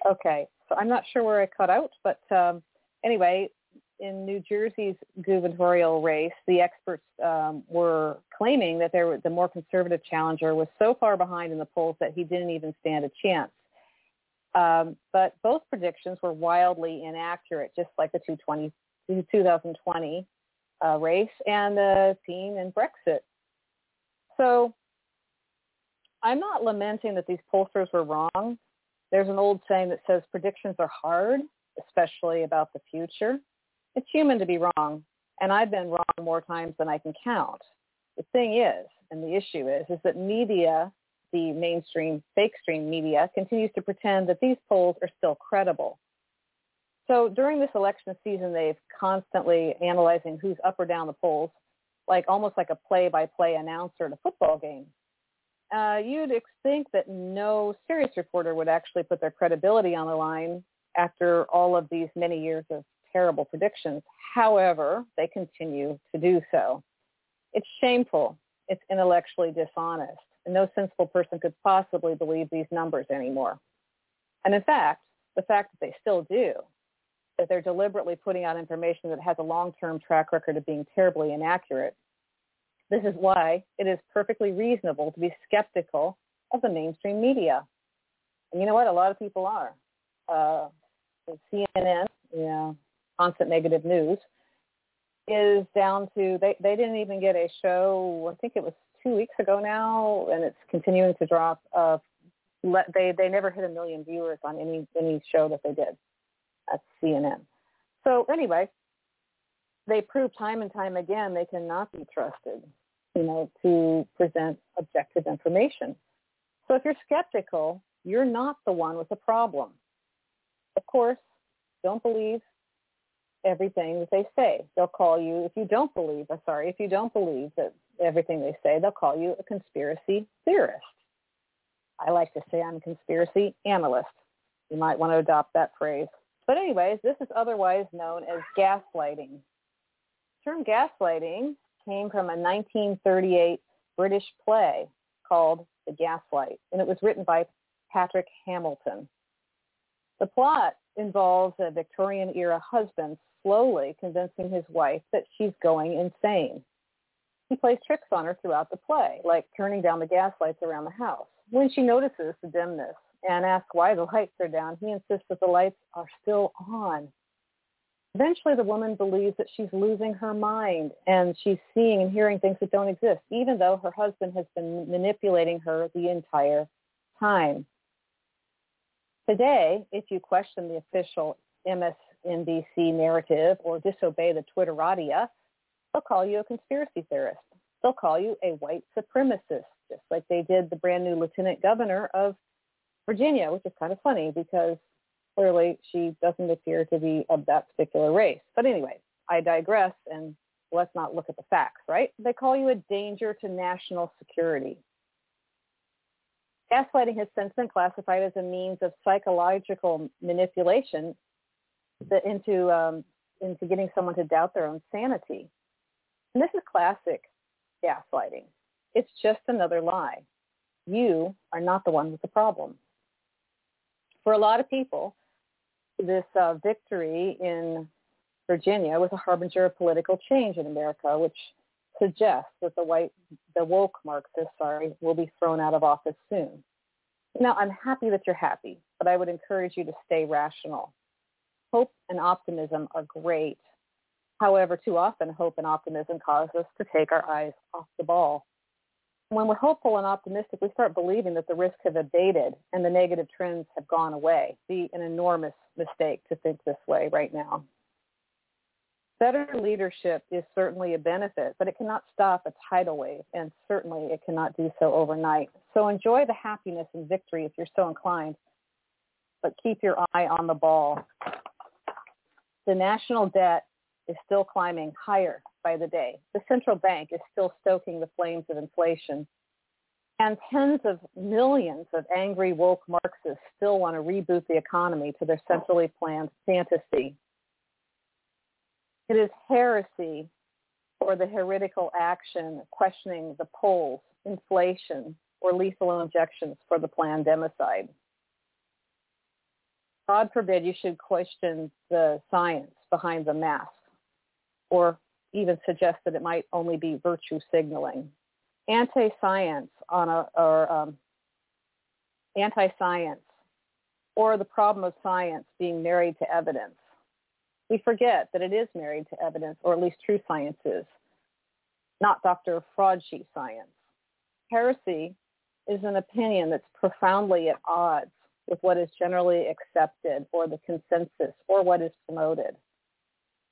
Okay, so I'm not sure where I cut out, but um, anyway, in New Jersey's gubernatorial race, the experts um, were claiming that there, the more conservative challenger was so far behind in the polls that he didn't even stand a chance. Um, but both predictions were wildly inaccurate, just like the 2020 uh, race and the team in Brexit so I'm not lamenting that these pollsters were wrong. There's an old saying that says predictions are hard, especially about the future. It's human to be wrong, and I've been wrong more times than I can count. The thing is, and the issue is, is that media, the mainstream fake stream media, continues to pretend that these polls are still credible. So during this election season, they've constantly analyzing who's up or down the polls like almost like a play-by-play announcer at a football game. Uh, you'd think that no serious reporter would actually put their credibility on the line after all of these many years of terrible predictions. However, they continue to do so. It's shameful. It's intellectually dishonest. And no sensible person could possibly believe these numbers anymore. And in fact, the fact that they still do that they're deliberately putting out information that has a long-term track record of being terribly inaccurate. This is why it is perfectly reasonable to be skeptical of the mainstream media. And you know what? A lot of people are. Uh, CNN, you know, constant negative news, is down to they they didn't even get a show. I think it was two weeks ago now, and it's continuing to drop. Uh, let, they they never hit a million viewers on any any show that they did. That's CNN. So anyway, they prove time and time again they cannot be trusted, you know, to present objective information. So if you're skeptical, you're not the one with the problem. Of course, don't believe everything that they say. They'll call you, if you don't believe, I'm sorry, if you don't believe that everything they say, they'll call you a conspiracy theorist. I like to say I'm a conspiracy analyst. You might want to adopt that phrase. But anyways, this is otherwise known as gaslighting. The term gaslighting came from a 1938 British play called The Gaslight, and it was written by Patrick Hamilton. The plot involves a Victorian era husband slowly convincing his wife that she's going insane. He plays tricks on her throughout the play, like turning down the gas lights around the house. When she notices the dimness and ask why the lights are down, he insists that the lights are still on. Eventually, the woman believes that she's losing her mind and she's seeing and hearing things that don't exist, even though her husband has been manipulating her the entire time. Today, if you question the official MSNBC narrative or disobey the Twitterati, they'll call you a conspiracy theorist. They'll call you a white supremacist, just like they did the brand new lieutenant governor of Virginia, which is kind of funny because clearly she doesn't appear to be of that particular race. But anyway, I digress and let's not look at the facts, right? They call you a danger to national security. Gaslighting has since been classified as a means of psychological manipulation into um, into getting someone to doubt their own sanity. And this is classic gaslighting. It's just another lie. You are not the one with the problem. For a lot of people, this uh, victory in Virginia was a harbinger of political change in America, which suggests that the white, the woke Marxists, sorry, will be thrown out of office soon. Now, I'm happy that you're happy, but I would encourage you to stay rational. Hope and optimism are great. However, too often hope and optimism cause us to take our eyes off the ball. When we're hopeful and optimistic, we start believing that the risks have abated and the negative trends have gone away. Be an enormous mistake to think this way right now. Better leadership is certainly a benefit, but it cannot stop a tidal wave, and certainly it cannot do so overnight. So enjoy the happiness and victory if you're so inclined, but keep your eye on the ball. The national debt is still climbing higher by the day. The central bank is still stoking the flames of inflation. And tens of millions of angry woke Marxists still want to reboot the economy to their centrally planned fantasy it is heresy for the heretical action questioning the polls, inflation, or lethal injections for the planned democide. God forbid you should question the science behind the mask or even suggest that it might only be virtue signaling. Anti-science on a, or um, anti-science or the problem of science being married to evidence we forget that it is married to evidence, or at least true science is, not Dr. Fraud-sheet science. Heresy is an opinion that's profoundly at odds with what is generally accepted or the consensus or what is promoted.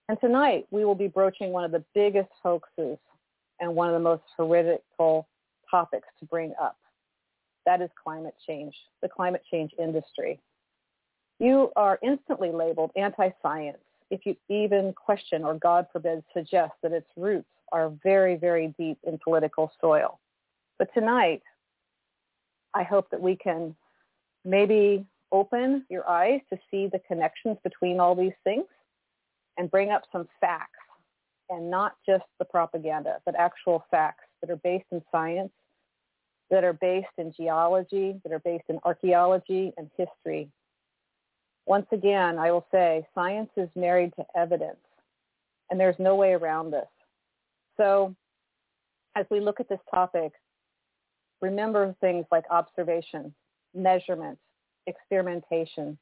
And tonight we will be broaching one of the biggest hoaxes and one of the most heretical topics to bring up. That is climate change, the climate change industry. You are instantly labeled anti-science if you even question or God forbid suggest that its roots are very, very deep in political soil. But tonight, I hope that we can maybe open your eyes to see the connections between all these things and bring up some facts and not just the propaganda, but actual facts that are based in science, that are based in geology, that are based in archaeology and history, once again, I will say science is married to evidence, and there's no way around this. So as we look at this topic, remember things like observation, measurement, experimentation.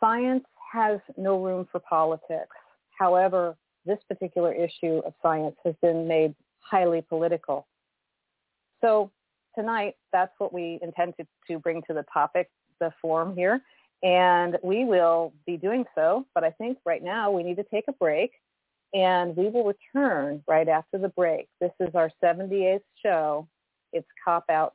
Science has no room for politics. However, this particular issue of science has been made highly political. So tonight, that's what we intended to bring to the topic, the forum here. And we will be doing so, but I think right now we need to take a break and we will return right after the break. This is our 78th show. It's Cop Out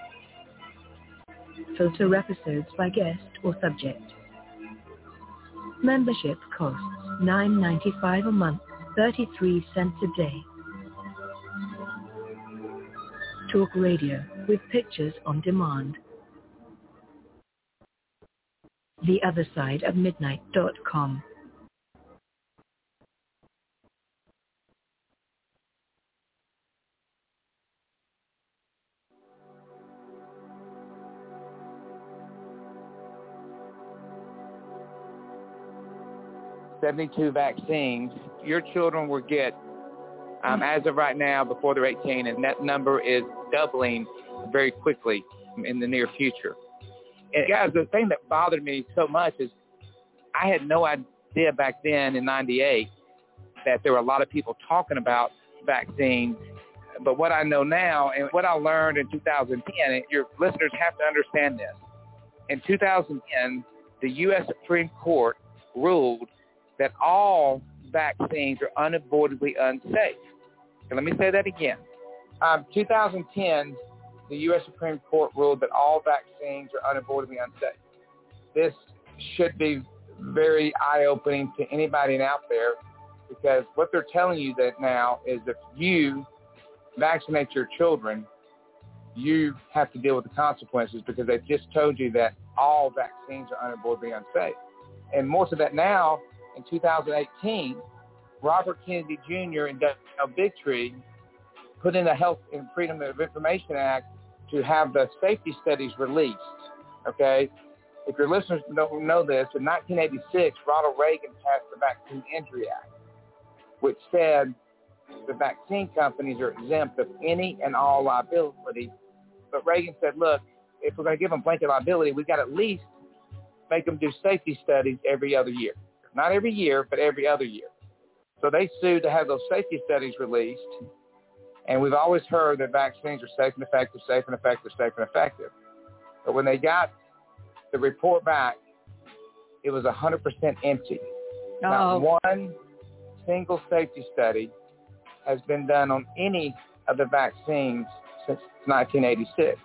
filter episodes by guest or subject. Membership costs $9.95 a month, 33 cents a day. Talk radio with pictures on demand. The 72 vaccines, your children will get, um, as of right now, before they're 18, and that number is doubling very quickly in the near future. And guys, the thing that bothered me so much is I had no idea back then in 98 that there were a lot of people talking about vaccines. But what I know now and what I learned in 2010, and your listeners have to understand this. In 2010, the U.S. Supreme Court ruled that all vaccines are unavoidably unsafe. And let me say that again. Um, 2010, the U.S. Supreme Court ruled that all vaccines are unavoidably unsafe. This should be very eye-opening to anybody out there because what they're telling you that now is if you vaccinate your children, you have to deal with the consequences because they've just told you that all vaccines are unavoidably unsafe. And more to that now, in 2018, Robert Kennedy Jr. and Del Bigtree put in the Health and Freedom of Information Act to have the safety studies released. Okay, if your listeners don't know this, in 1986, Ronald Reagan passed the Vaccine Injury Act, which said the vaccine companies are exempt of any and all liability. But Reagan said, look, if we're going to give them blanket liability, we've got to at least make them do safety studies every other year. Not every year, but every other year. So they sued to have those safety studies released. And we've always heard that vaccines are safe and effective, safe and effective, safe and effective. But when they got the report back, it was 100% empty. Oh. Not one single safety study has been done on any of the vaccines since 1986.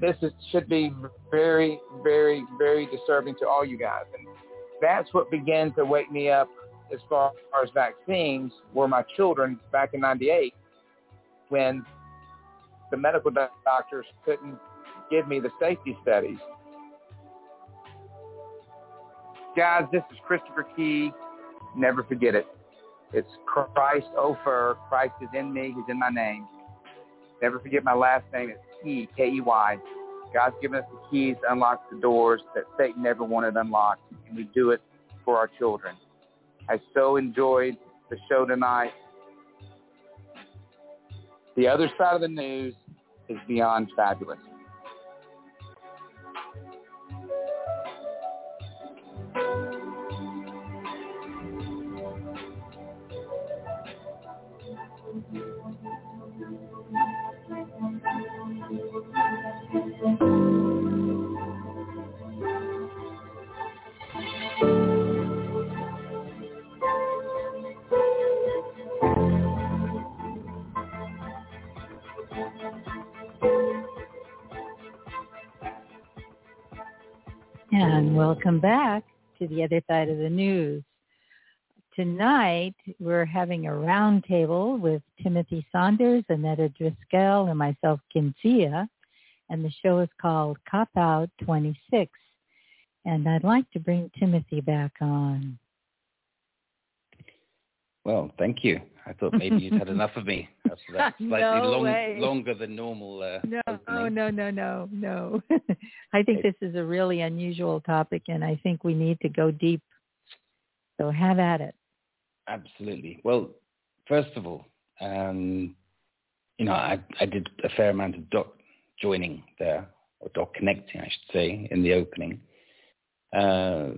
This is, should be very, very, very disturbing to all you guys. And that's what began to wake me up as far as vaccines were my children back in 98 when the medical doctors couldn't give me the safety studies. Guys, this is Christopher Key. Never forget it. It's Christ oh, Ofer. Christ is in me. He's in my name. Never forget my last name. It's Key, K-E-Y. God's given us the keys to unlock the doors that Satan never wanted unlocked, and we do it for our children. I so enjoyed the show tonight. The other side of the news is beyond fabulous. Welcome back to the other side of the news. Tonight, we're having a roundtable with Timothy Saunders, Annetta Driscoll, and myself, Kynthia. And the show is called Cop Out 26. And I'd like to bring Timothy back on. Well, thank you. I thought maybe you'd had enough of me after that slightly No long, way. longer than normal. Uh, No, opening. oh, no, no, no, no. I think this is a really unusual topic, and I think we need to go deep. So have at it. Absolutely. Well, first of all, um, you know, I, I did a fair amount of dot joining there, or dot connecting, I should say, in the opening. Uh,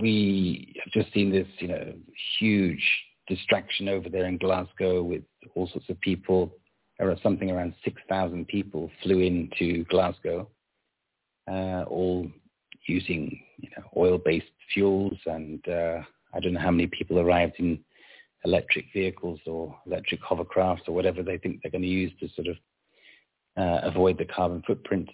we have just seen this, you know, huge distraction over there in Glasgow with all sorts of people. There are something around 6,000 people flew into Glasgow, uh, all using, you know, oil-based fuels, and uh, I don't know how many people arrived in electric vehicles or electric hovercrafts or whatever they think they're going to use to sort of uh, avoid the carbon footprint.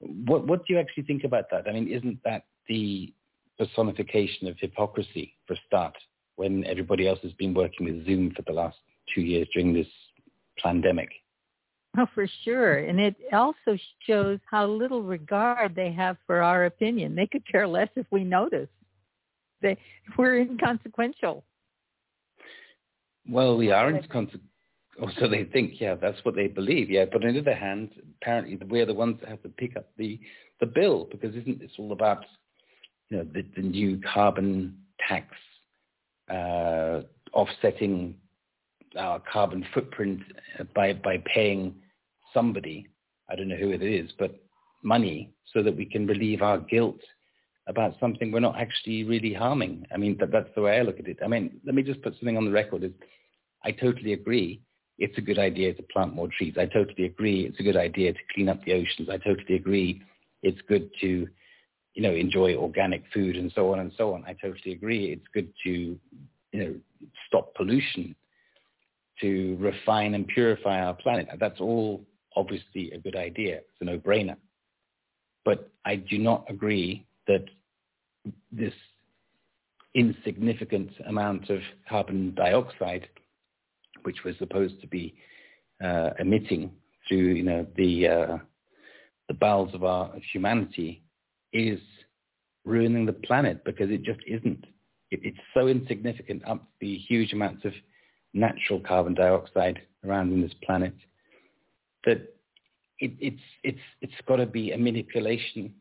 What, what do you actually think about that? I mean, isn't that the personification of hypocrisy for start when everybody else has been working with Zoom for the last two years during this pandemic? Oh, for sure. And it also shows how little regard they have for our opinion. They could care less if we notice. They, we're inconsequential. Well, we are inconsequential. Or oh, so they think, yeah, that's what they believe, yeah. But on the other hand, apparently we're the ones that have to pick up the, the bill because isn't this all about, you know, the, the new carbon tax Uh, offsetting our carbon footprint uh, by by paying somebody, I don't know who it is, but money so that we can relieve our guilt about something we're not actually really harming. I mean, that, that's the way I look at it. I mean, let me just put something on the record. Is I totally agree. It's a good idea to plant more trees. I totally agree. It's a good idea to clean up the oceans. I totally agree. It's good to, you know, enjoy organic food and so on and so on. I totally agree. It's good to, you know, stop pollution, to refine and purify our planet. That's all obviously a good idea. It's a no-brainer. But I do not agree that this insignificant amount of carbon dioxide, which we're supposed to be uh, emitting through, you know, the uh, the bowels of our humanity, is ruining the planet because it just isn't. It, it's so insignificant up the huge amounts of natural carbon dioxide around in this planet that it, it's it's it's got to be a manipulation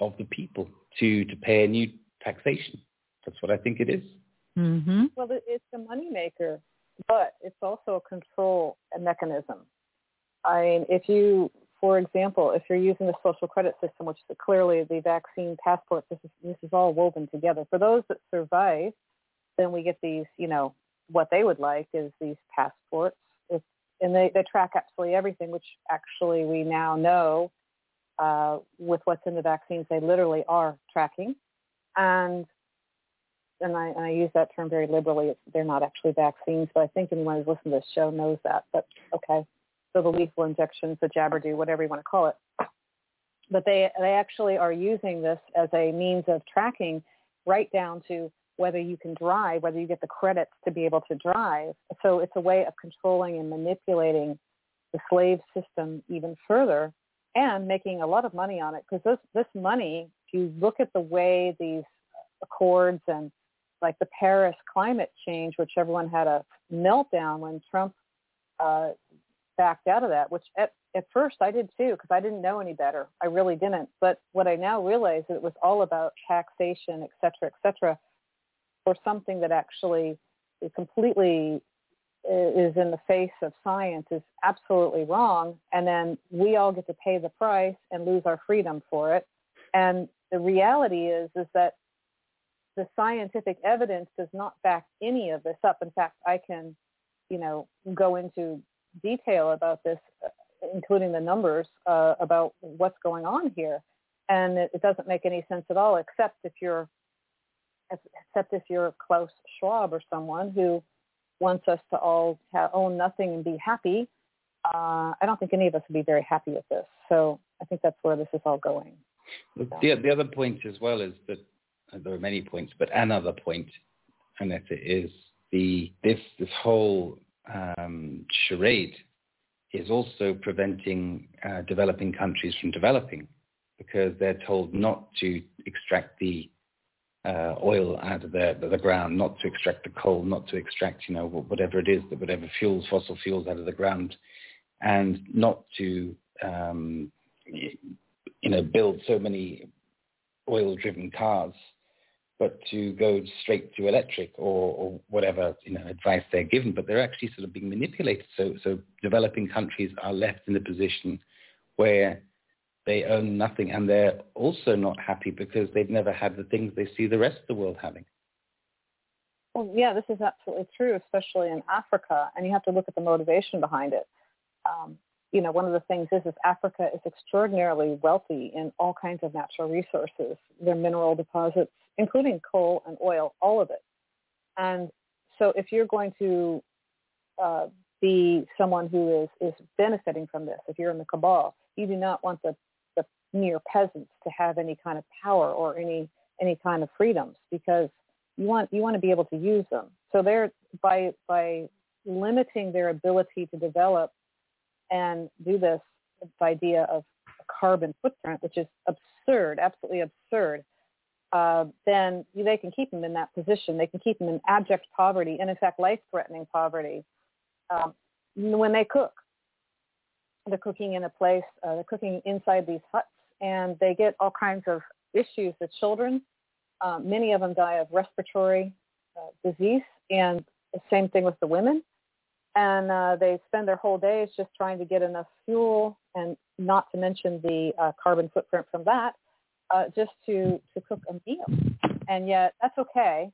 of the people to to pay a new taxation. That's what I think it is. Mm-hmm. Well, it's a moneymaker, but it's also a control mechanism. I mean, if you, for example, if you're using the social credit system, which is clearly the vaccine passport, this is this is all woven together. For those that survive, then we get these, you know, what they would like is these passports, and they, they track absolutely everything, which actually we now know uh, with what's in the vaccines, they literally are tracking. And and I, and I use that term very liberally. It's, they're not actually vaccines, but I think anyone who's listened to this show knows that. But okay, so the lethal injections, the jabber, jabberdo, whatever you want to call it. But they they actually are using this as a means of tracking, right down to whether you can drive, whether you get the credits to be able to drive. So it's a way of controlling and manipulating the slave system even further and making a lot of money on it because this this money, if you look at the way these accords and like the Paris climate change, which everyone had a meltdown when Trump uh, backed out of that, which at, at first I did too, because I didn't know any better. I really didn't. But what I now realize is it was all about taxation, et cetera, et cetera, for something that actually is completely is in the face of science is absolutely wrong. And then we all get to pay the price and lose our freedom for it. And the reality is, is that the scientific evidence does not back any of this up. In fact, I can, you know, go into detail about this, including the numbers uh, about what's going on here. And it, it, doesn't make any sense at all, except if you're, except if you're Klaus Schwab or someone who wants us to all have, own nothing and be happy. Uh, I don't think any of us would be very happy with this. So I think that's where this is all going. The, the other point as well is that uh, there are many points, but another point, and that is the this this whole um, charade is also preventing uh, developing countries from developing because they're told not to extract the uh, oil out of the, the ground, not to extract the coal, not to extract, you know, whatever it is, whatever fuels, fossil fuels out of the ground, and not to, um, you know, build so many oil-driven cars but to go straight to electric or, or whatever you know advice they're given. But they're actually sort of being manipulated. So so developing countries are left in a position where they own nothing, and they're also not happy because they've never had the things they see the rest of the world having. Well, yeah, this is absolutely true, especially in Africa, and you have to look at the motivation behind it. Um, you know, one of the things is, is Africa is extraordinarily wealthy in all kinds of natural resources. Their mineral deposits, including coal and oil, all of it. And so if you're going to uh, be someone who is, is benefiting from this, if you're in the cabal, you do not want the, the mere peasants to have any kind of power or any, any kind of freedoms because you want, you want to be able to use them. So they're, by, by limiting their ability to develop and do this, this idea of carbon footprint, which is absurd, absolutely absurd, uh, then they can keep them in that position. They can keep them in abject poverty and, in fact, life-threatening poverty um, when they cook. They're cooking in a place, uh, they're cooking inside these huts, and they get all kinds of issues. The children, uh, many of them die of respiratory uh, disease, and the same thing with the women. And uh, they spend their whole days just trying to get enough fuel, and not to mention the uh, carbon footprint from that, uh, just to, to cook a meal. And yet that's okay,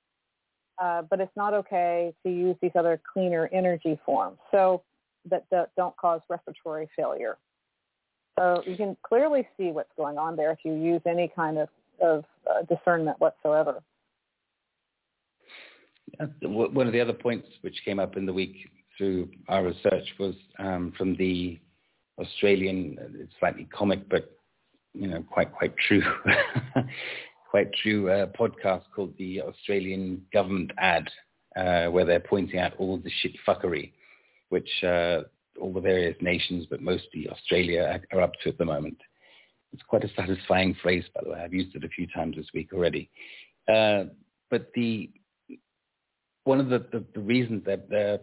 uh, but it's not okay to use these other cleaner energy forms so that, that don't cause respiratory failure. So you can clearly see what's going on there if you use any kind of, of uh, discernment whatsoever. One of the other points which came up in the week through our research was um, from the Australian, it's slightly comic, but you know, quite quite true, quite true uh, podcast called the Australian Government Ad, uh, where they're pointing out all the shit fuckery, which uh, all the various nations, but mostly Australia, are up to at the moment. It's quite a satisfying phrase, by the way. I've used it a few times this week already. Uh, but the one of the, the, the reasons that they're,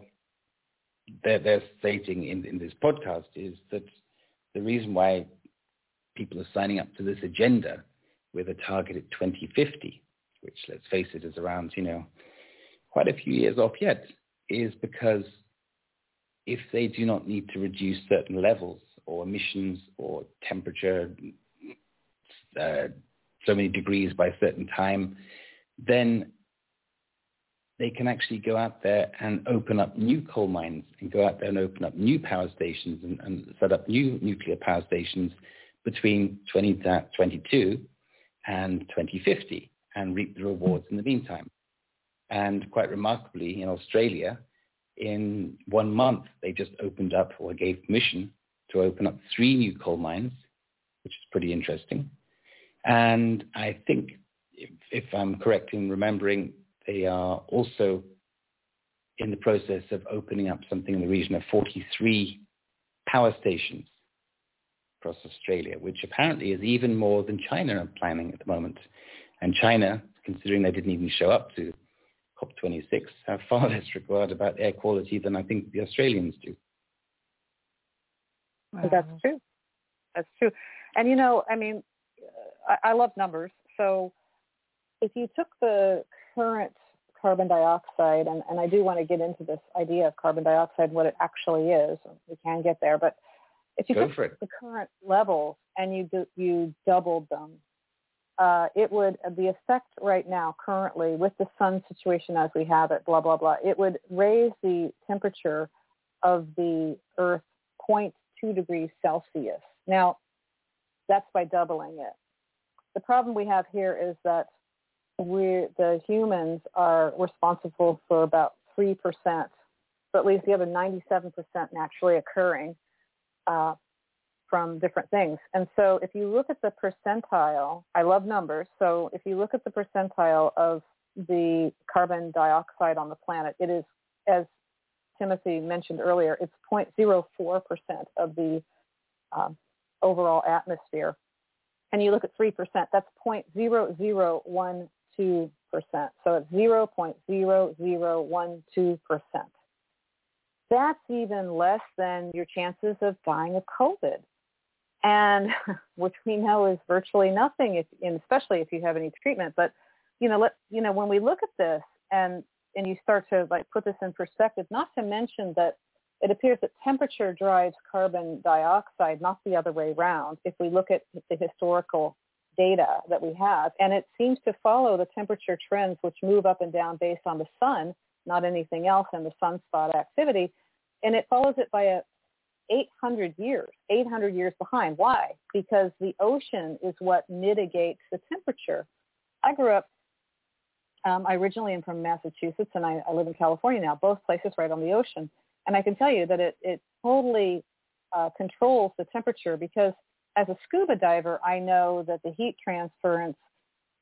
they're, they're stating in, in this podcast is that the reason why people are signing up to this agenda with a target at 2050, which let's face it is around, you know, quite a few years off yet, is because if they do not need to reduce certain levels or emissions or temperature uh, so many degrees by a certain time, then they can actually go out there and open up new coal mines and go out there and open up new power stations and, and set up new nuclear power stations between 2022 uh, and 2050 and reap the rewards in the meantime. And quite remarkably, in Australia, in one month, they just opened up or gave permission to open up three new coal mines, which is pretty interesting. And I think, if, if I'm correct in remembering, they are also in the process of opening up something in the region of 43 power stations across Australia, which apparently is even more than China are planning at the moment. And China, considering they didn't even show up to COP26, have far less regard about air quality than I think the Australians do. Wow. That's true. That's true. And you know, I mean, I, I love numbers. So if you took the current carbon dioxide, and, and I do want to get into this idea of carbon dioxide, what it actually is, we can get there, but if you Go took the current levels and you do, you doubled them, uh, it would the effect right now currently with the sun situation as we have it, blah blah blah. It would raise the temperature of the Earth 0.2 degrees Celsius. Now, that's by doubling it. The problem we have here is that we the humans are responsible for about three percent, so at least the other 97 percent naturally occurring uh, from different things. And so if you look at the percentile, I love numbers, so if you look at the percentile of the carbon dioxide on the planet, it is, as Timothy mentioned earlier, it's 0.04% of the um, overall atmosphere. And you look at 3%, that's 0.0012%. So it's 0.0012%. That's even less than your chances of dying of COVID and which we know is virtually nothing, if, and especially if you have any treatment. But you know, let you know when we look at this and and you start to like put this in perspective. Not to mention that it appears that temperature drives carbon dioxide, not the other way around. If we look at the historical data that we have, and it seems to follow the temperature trends, which move up and down based on the sun, not anything else, and the sunspot activity, and it follows it by a 800 years, 800 years behind. Why? Because the ocean is what mitigates the temperature. I grew up, um, I originally am from Massachusetts and I, I live in California now, both places right on the ocean. And I can tell you that it, it totally uh, controls the temperature because as a scuba diver, I know that the heat transference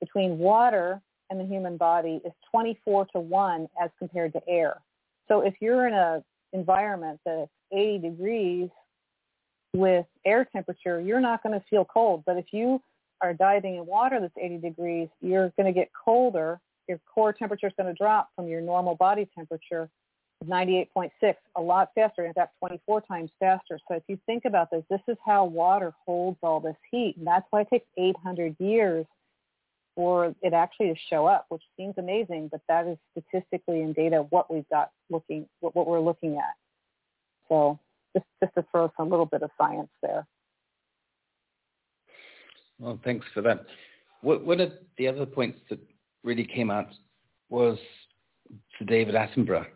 between water and the human body is 24 to 1 as compared to air. So if you're in a environment that's 80 degrees with air temperature, you're not going to feel cold. But if you are diving in water that's 80 degrees, you're going to get colder. Your core temperature is going to drop from your normal body temperature of 98.6 a lot faster, in fact 24 times faster. So if you think about this, this is how water holds all this heat. And that's why it takes 800 years for it actually to show up, which seems amazing, but that is statistically in data what we've got looking, what, what we're looking at. So just, just to throw some little bit of science there. Well, thanks for that. What, one of the other points that really came out was to David Attenborough.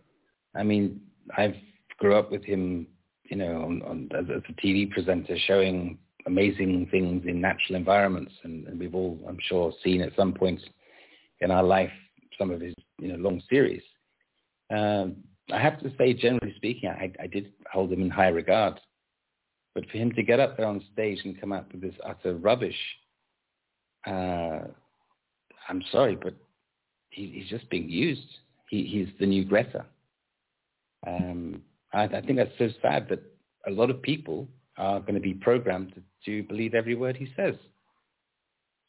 I mean, I've grew up with him, you know, on, on, as a TV presenter showing amazing things in natural environments, and, and we've all, I'm sure, seen at some point in our life some of his, you know, long series. Um, I have to say, generally speaking, I, I did hold him in high regard. But for him to get up there on stage and come out with this utter rubbish, uh, I'm sorry, but he, he's just being used. He, he's the new Greta. Um, I, I think that's so sad that a lot of people are going to be programmed to, to believe every word he says,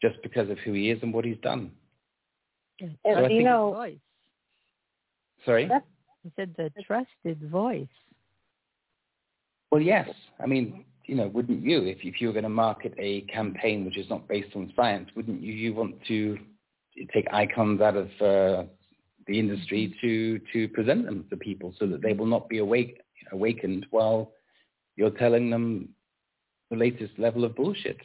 just because of who he is and what he's done. And So you think- know, voice. Sorry. He said the trusted voice. Well, yes. I mean, you know, wouldn't you, if, if you were going to market a campaign which is not based on science, wouldn't you, you want to take icons out of uh, the industry to, to present them to people so that they will not be awake, awakened while you're telling them the latest level of bullshit?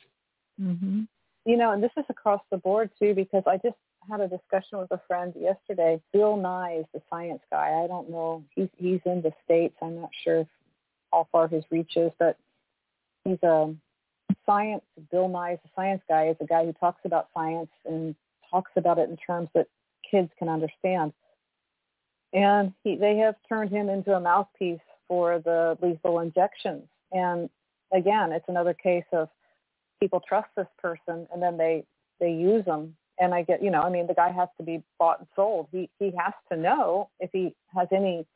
Mm-hmm. You know, and this is across the board too, because I just had a discussion with a friend yesterday. Bill Nye is the science guy. I don't know. He's he's in the states. I'm not sure how far his reach is, but he's a science. Bill Nye is a science guy. Is a guy who talks about science and talks about it in terms that kids can understand. And he, they have turned him into a mouthpiece for the lethal injections. And again, it's another case of people trust this person and then they they use them. And i get you know i mean the guy has to be bought and sold. He he has to know if he has any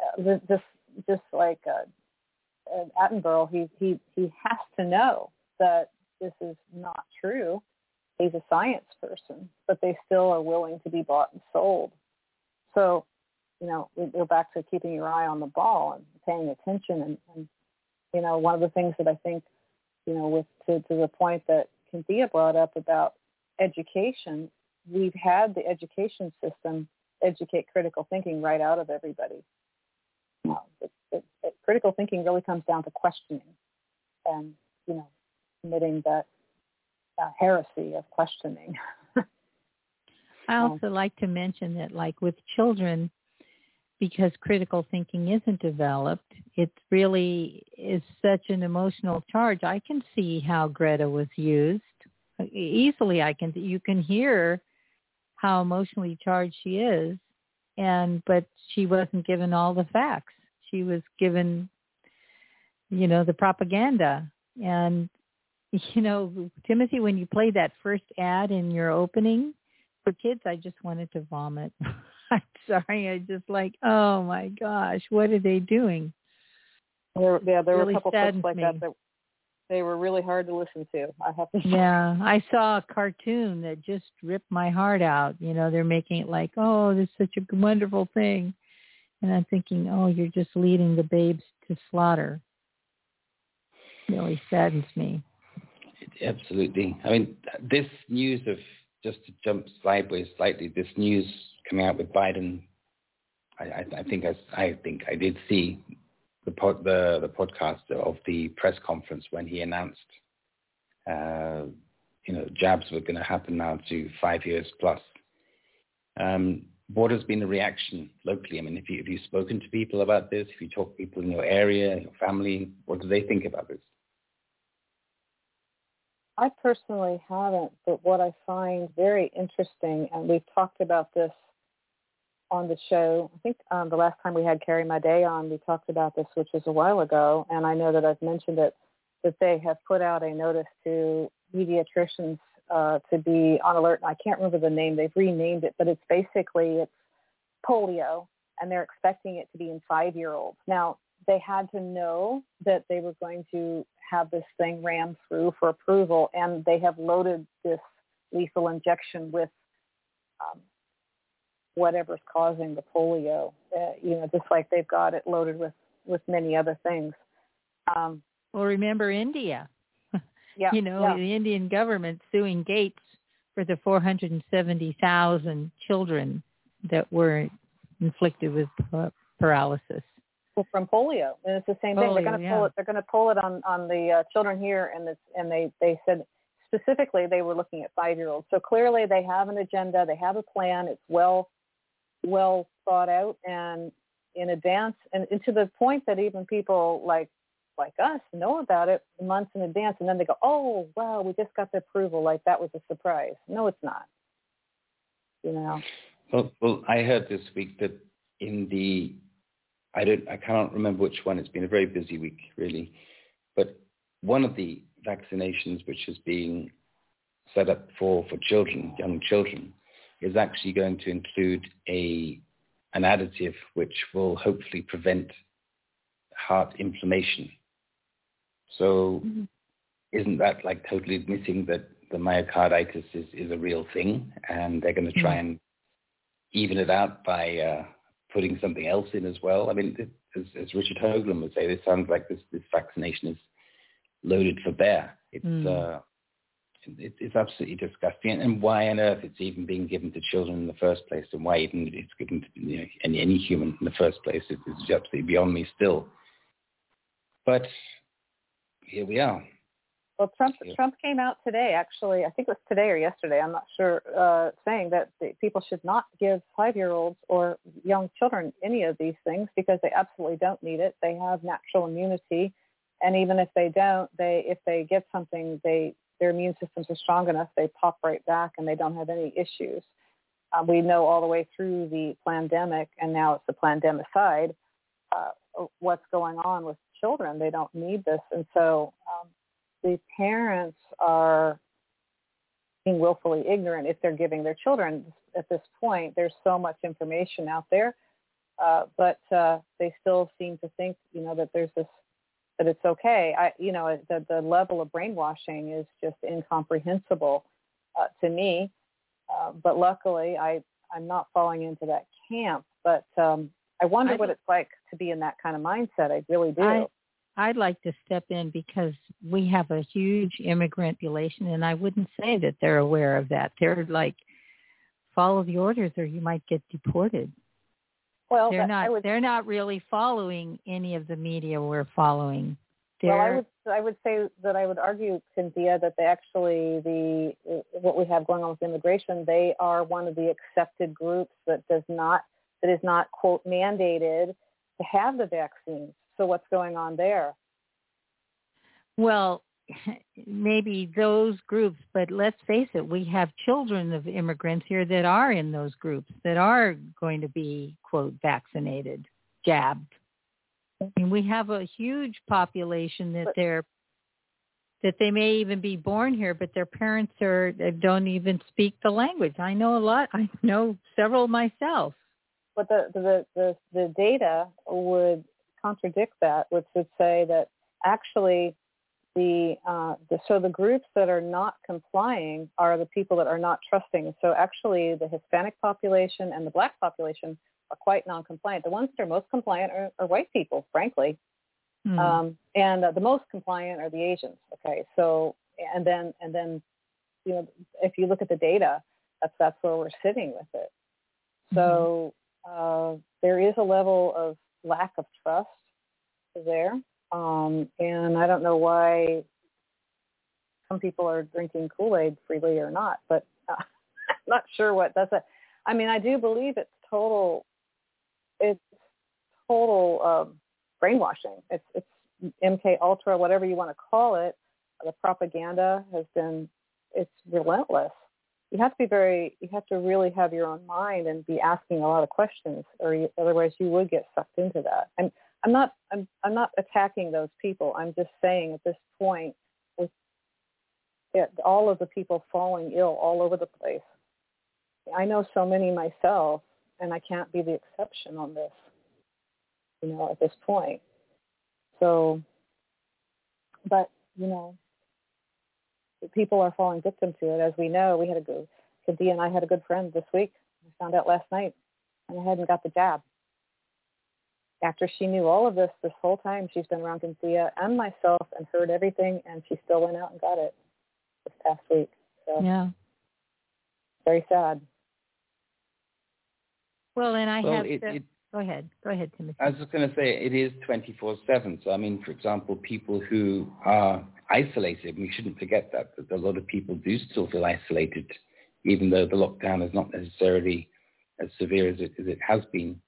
uh, this just like uh, attenborough he he he has to know that this is not true. He's a science person but they still are willing to be bought and sold. So you know we go back to keeping your eye on the ball and paying attention and, and you know, one of the things that I think, you know, with to, to the point that Kynthia brought up about education, we've had the education system educate critical thinking right out of everybody. Um, it, it, it, critical thinking really comes down to questioning and, you know, committing that uh, heresy of questioning. I also like to mention that, like with children, because critical thinking isn't developed, it really is such an emotional charge. I can see how Greta was used easily. I can you can hear how emotionally charged she is, and but she wasn't given all the facts. She was given, you know, the propaganda. And you know, Timothy, when you played that first ad in your opening for kids, I just wanted to vomit. I'm sorry. I just like, oh my gosh, what are they doing? There, yeah, there really were a couple clips like me. that that they were really hard to listen to. I have to say. Yeah, I saw a cartoon that just ripped my heart out. You know, they're making it like, oh, this is such a wonderful thing, and I'm thinking, oh, you're just leading the babes to slaughter. It really saddens me. Absolutely. I mean, this news of just to jump sideways slightly, this news coming out with Biden, I, I, I think I, I think I did see the the the podcast of the press conference when he announced, uh, you know, jabs were going to happen now to five years plus. Um, what has been the reaction locally? I mean, if you have you spoken to people about this? If you talk to people in your area, your family, what do they think about this? I personally haven't, but what I find very interesting, and we've talked about this on the show. I think um, the last time we had Carrie Madej on, we talked about this, which was a while ago, and I know that I've mentioned it, that they have put out a notice to pediatricians uh, to be on alert. And I can't remember the name; they've renamed it, but it's basically it's polio, and they're expecting it to be in five-year-olds. Now they had to know that they were going to have this thing ran through for approval, and they have loaded this lethal injection with um, whatever's causing the polio. Uh, you know, just like they've got it loaded with with many other things. Um, well, remember India. Yeah, you know, yeah. the Indian government suing Gates for the 470,000 children that were inflicted with paralysis. Well, from polio, and it's the same thing. They're going to yeah. pull it. They're going to pull it on on the uh, children here, and it's, and they they said specifically they were looking at five year olds. So clearly they have an agenda. They have a plan. It's well well thought out and in advance, and, and to the point that even people like like us know about it months in advance, and then they go, "Oh, wow, we just got the approval. Like that was a surprise." No, it's not. You know. Well, well, I heard this week that in the, I don't, I cannot remember which one. It's been a very busy week, really, but one of the vaccinations which is being set up for for children, young children, is actually going to include a an additive which will hopefully prevent heart inflammation. So Mm-hmm. isn't that like totally admitting that the myocarditis is, is a real thing and they're going to try and even it out by uh, putting something else in as well? I mean, it, as, as Richard Hoagland would say, this sounds like this, this vaccination is loaded for bear. It's, Mm. uh, it, it's absolutely disgusting. And why on earth it's even being given to children in the first place and why even it's given to you know, any, any human in the first place is, is absolutely beyond me still. But here we are. Well, Trump Yeah. Trump came out today. Actually, I think it was today or yesterday. I'm not sure. Uh, saying that the, people should not give five-year-olds or young children any of these things because they absolutely don't need it. They have natural immunity, and even if they don't, they if they get something, they their immune systems are strong enough. They pop right back, and they don't have any issues. Uh, we know all the way through the pandemic, and now it's the pandemicide. Uh, what's going on with children? They don't need this, and so. Um, the parents are being willfully ignorant if they're giving their children at this point. There's so much information out there, uh, but uh, they still seem to think, you know, that there's this that it's okay. I, you know, the the level of brainwashing is just incomprehensible uh, to me. Uh, but luckily, I I'm not falling into that camp. But um, I wonder I- what it's like to be in that kind of mindset. I really do. I, I'd like to step in because we have a huge immigrant population, and I wouldn't say that they're aware of that. They're like, follow the orders, or you might get deported. Well, they're not. Would- They're not really following any of the media we're following. Well, I would I would say that I would argue, Kynthia, that they actually the what we have going on with immigration, they are one of the accepted groups that does not that is not quote mandated to have the vaccine. So what's going on there? Well, maybe those groups, but let's face it, we have children of immigrants here that are in those groups that are going to be, quote, vaccinated, jabbed. I mean, we have a huge population that they're that they may even be born here, but their parents are they don't even speak the language. I know a lot. I know several myself. But the the the, the data would contradict that, which would say that actually the, uh, the so the groups that are not complying are the people that are not trusting. So actually, the Hispanic population and the Black population are quite non-compliant. The ones that are most compliant are, are white people, frankly, Hmm. um, and uh, the most compliant are the Asians. Okay, so and then and then you know if you look at the data, that's that's where we're sitting with it. So uh, there is a level of lack of trust there, um, and I don't know why some people are drinking Kool-Aid freely or not, but uh, not sure what that's. A, I mean, I do believe it's total. It's total um, brainwashing. It's it's MK Ultra, whatever you want to call it. The propaganda has been it's relentless. You have to be very. You have to really have your own mind and be asking a lot of questions, or you, otherwise you would get sucked into that. And I'm not. I'm I'm not attacking those people. I'm just saying at this point, with it, all of the people falling ill all over the place. I know so many myself, and I can't be the exception on this. You know, at this point. So, but you know, people are falling victim to it. As we know, we had a good, Kadia and I had a good friend this week. We found out last night, and I hadn't got the jab. After she knew all of this this whole time, she's been around Kynthia and myself and heard everything, and she still went out and got it this past week. So Yeah. very sad. Well, and I Well, have it- to. it- go ahead. Go ahead, Timothy. I was just going to say it is 24/7. So I mean, for example, people who are isolated, we shouldn't forget that that a lot of people do still feel isolated, even though the lockdown is not necessarily as severe as it, as it has been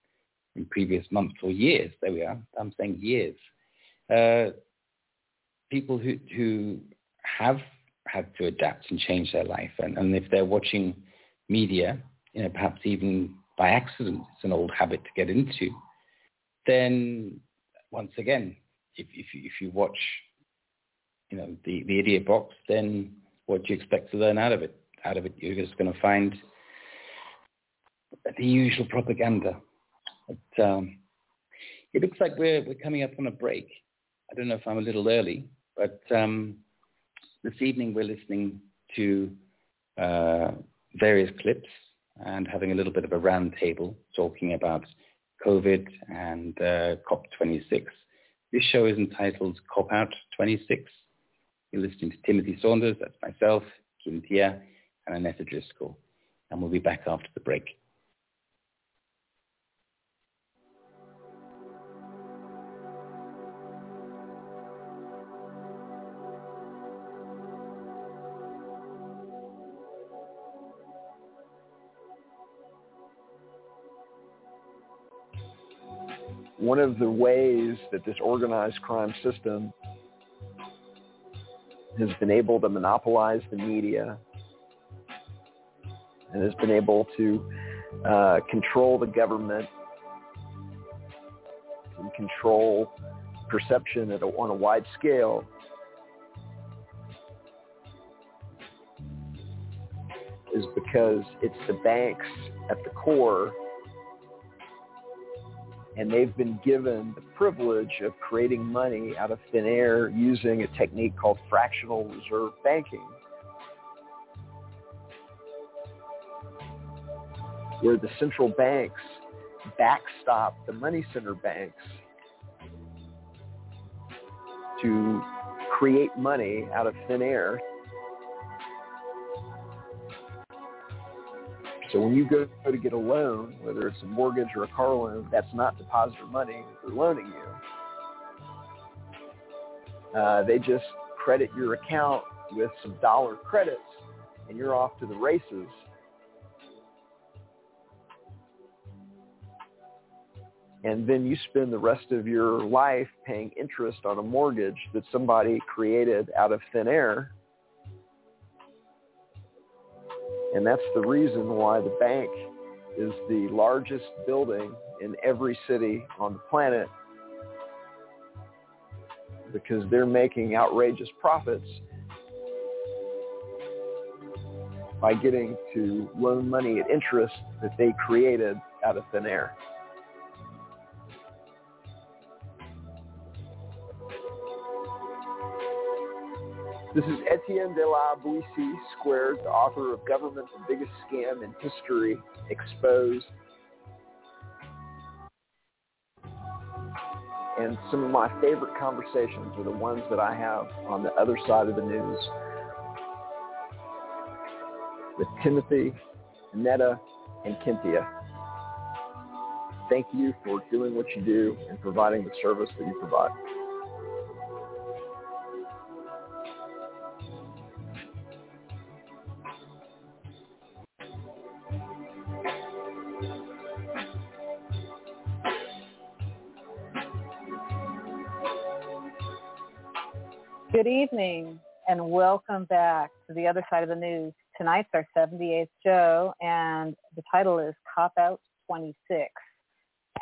in previous months or years. There we are. I'm saying years. Uh, people who who have had to adapt and change their life, and, and if they're watching media, you know, perhaps even by accident, it's an old habit to get into, then once again, if if you, if you watch, you know, the the idiot box, then what do you expect to learn out of it? Out of it, you're just going to find the usual propaganda. But, um, it looks like we're we're coming up on a break. I don't know if I'm a little early, but um, this evening we're listening to uh, various clips and having a little bit of a round table talking about COVID and uh, COP26. This show is entitled Cop Out 26. You're listening to Timothy Saunders, that's myself, Kynthia, and Annette Driscoll. And we'll be back after the break. One of the ways that this organized crime system has been able to monopolize the media and has been able to uh, control the government and control perception a, on a wide scale is because it's the banks at the core and they've been given the privilege of creating money out of thin air using a technique called fractional reserve banking, where the central banks backstop the money center banks to create money out of thin air. So when you go to get a loan, whether it's a mortgage or a car loan, that's not depositor money they're loaning you. Uh, they just credit your account with some dollar credits and you're off to the races. And then you spend the rest of your life paying interest on a mortgage that somebody created out of thin air. And that's the reason why the bank is the largest building in every city on the planet because they're making outrageous profits by getting to loan money at interest that they created out of thin air. This is Etienne de la Boetie Squared, the author of Government, the Biggest Scam in History, Exposed. And some of my favorite conversations are the ones that I have on the other side of the news with Timothy, Netta, and Kynthia. Thank you for doing what you do and providing the service that you provide. Good evening and welcome back to the other side of the news. Tonight's our 78th show and the title is Cop Out 26.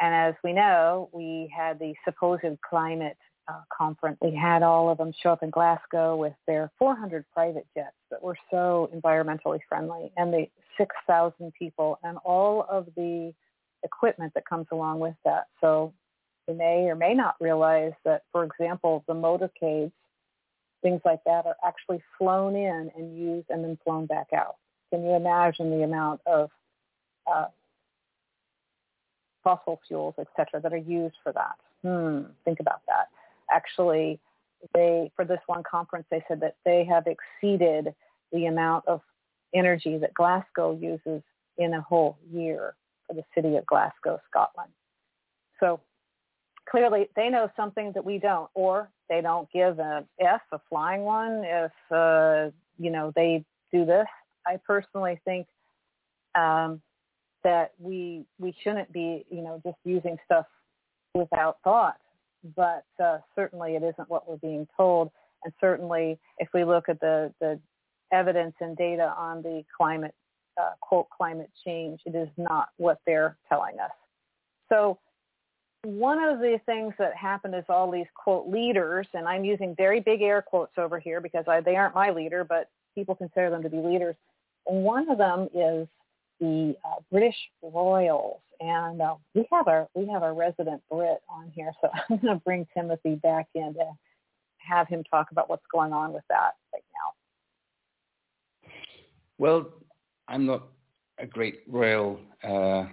And as we know, we had the supposed climate uh, conference. We had all of them show up in Glasgow with their 400 private jets that were so environmentally friendly and the 6,000 people and all of the equipment that comes along with that. So we may or may not realize that, for example, the motorcades things like that are actually flown in and used and then flown back out. Can you imagine the amount of uh, fossil fuels, et cetera, that are used for that? Hmm, think about that. Actually, they for this one conference, they said that they have exceeded the amount of energy that Glasgow uses in a whole year for the city of Glasgow, Scotland. So clearly they know something that we don't, or they don't give a F, a flying one, if, uh, you know, they do this. I personally think um, that we we shouldn't be, you know, just using stuff without thought. But uh, certainly it isn't what we're being told. And certainly if we look at the, the evidence and data on the climate, uh, quote, climate change, it is not what they're telling us. So one of the things that happened is all these quote leaders, and I'm using very big air quotes over here because I, they aren't my leader, but people consider them to be leaders. And one of them is the uh, British Royals, and uh, we have our we have our resident Brit on here, so I'm going to bring Timothy back in to have him talk about what's going on with that right now. Well, I'm not a great royal uh,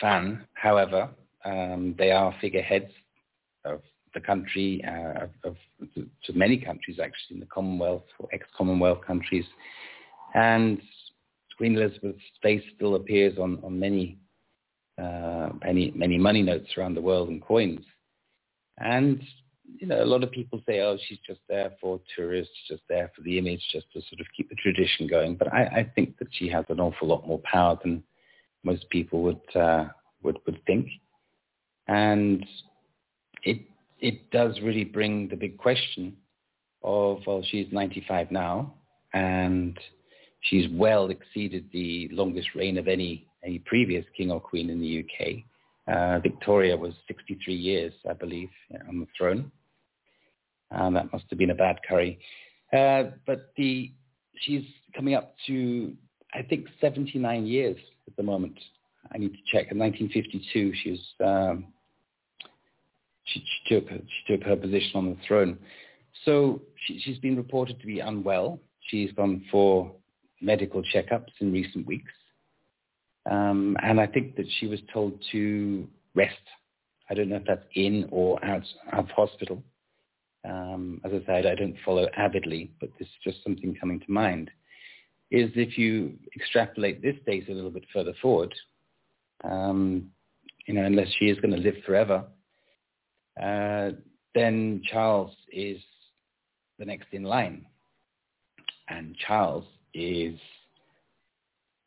fan. However, um, they are figureheads of the country, uh, of, to, many countries actually in the Commonwealth or ex-Commonwealth countries. And Queen Elizabeth's face still appears on, on many, uh, many, many money notes around the world and coins. And, you know, a lot of people say, oh, she's just there for tourists, just there for the image, just to sort of keep the tradition going. But I, I think that she has an awful lot more power than most people would, uh, would, would think. And it it does really bring the big question of, well, she's 95 now, and she's well exceeded the longest reign of any, any previous king or queen in the UK. Uh, Victoria was 63 years, I believe, on the throne. Um, that must have been a bad curry. Uh, but the she's coming up to, I think, 79 years at the moment. I need to check. In 1952, she was um, she, she, took she took her position on the throne. So she, she's been reported to be unwell. She's gone for medical checkups in recent weeks, um, and I think that she was told to rest. I don't know if that's in or out of hospital. um, as I said, I don't follow avidly, but this is just something coming to mind, is if you extrapolate this data a little bit further forward, um, you know, unless she is going to live forever, uh, then Charles is the next in line. And Charles is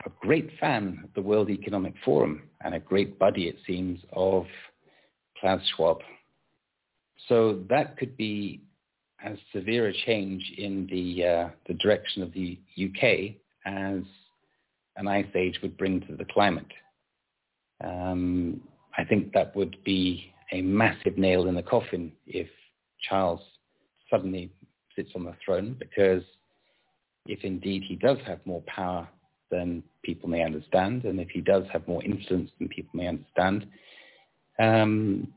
a great fan of the World Economic Forum and a great buddy, it seems, of Klaus Schwab. So that could be as severe a change in the, uh, the direction of the UK as an ice age would bring to the climate. Um, I think that would be a massive nail in the coffin if Charles suddenly sits on the throne because if indeed he does have more power than people may understand, and if he does have more influence than people may understand, um,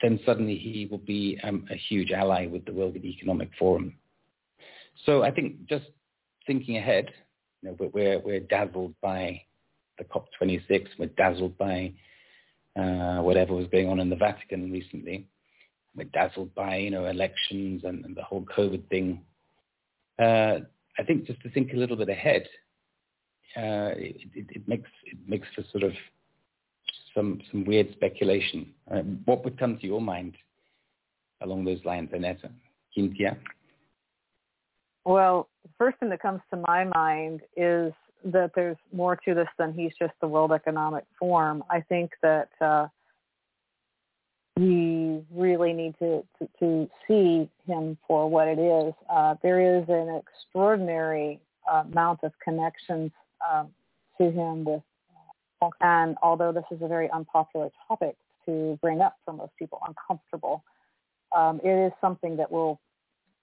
then suddenly he will be um, a huge ally with the World Economic Forum. So I think just thinking ahead, you know, we're, we're dazzled by the COP26, we're dazzled by uh, whatever was going on in the Vatican recently. We're dazzled by, you know, elections and, and the whole COVID thing. Uh, I think just to think a little bit ahead, uh, it, it, it, makes it makes for sort of some some weird speculation. Uh, what would come to your mind along those lines, Annetta? Kynthia? Well, the first thing that comes to my mind is that there's more to this than he's just the World Economic Forum. I think that uh, we really need to, to, to, see him for what it is. Uh, there is an extraordinary amount of connections um, to him with, uh, and although this is a very unpopular topic to bring up for most people, uncomfortable, um, it is something that we'll,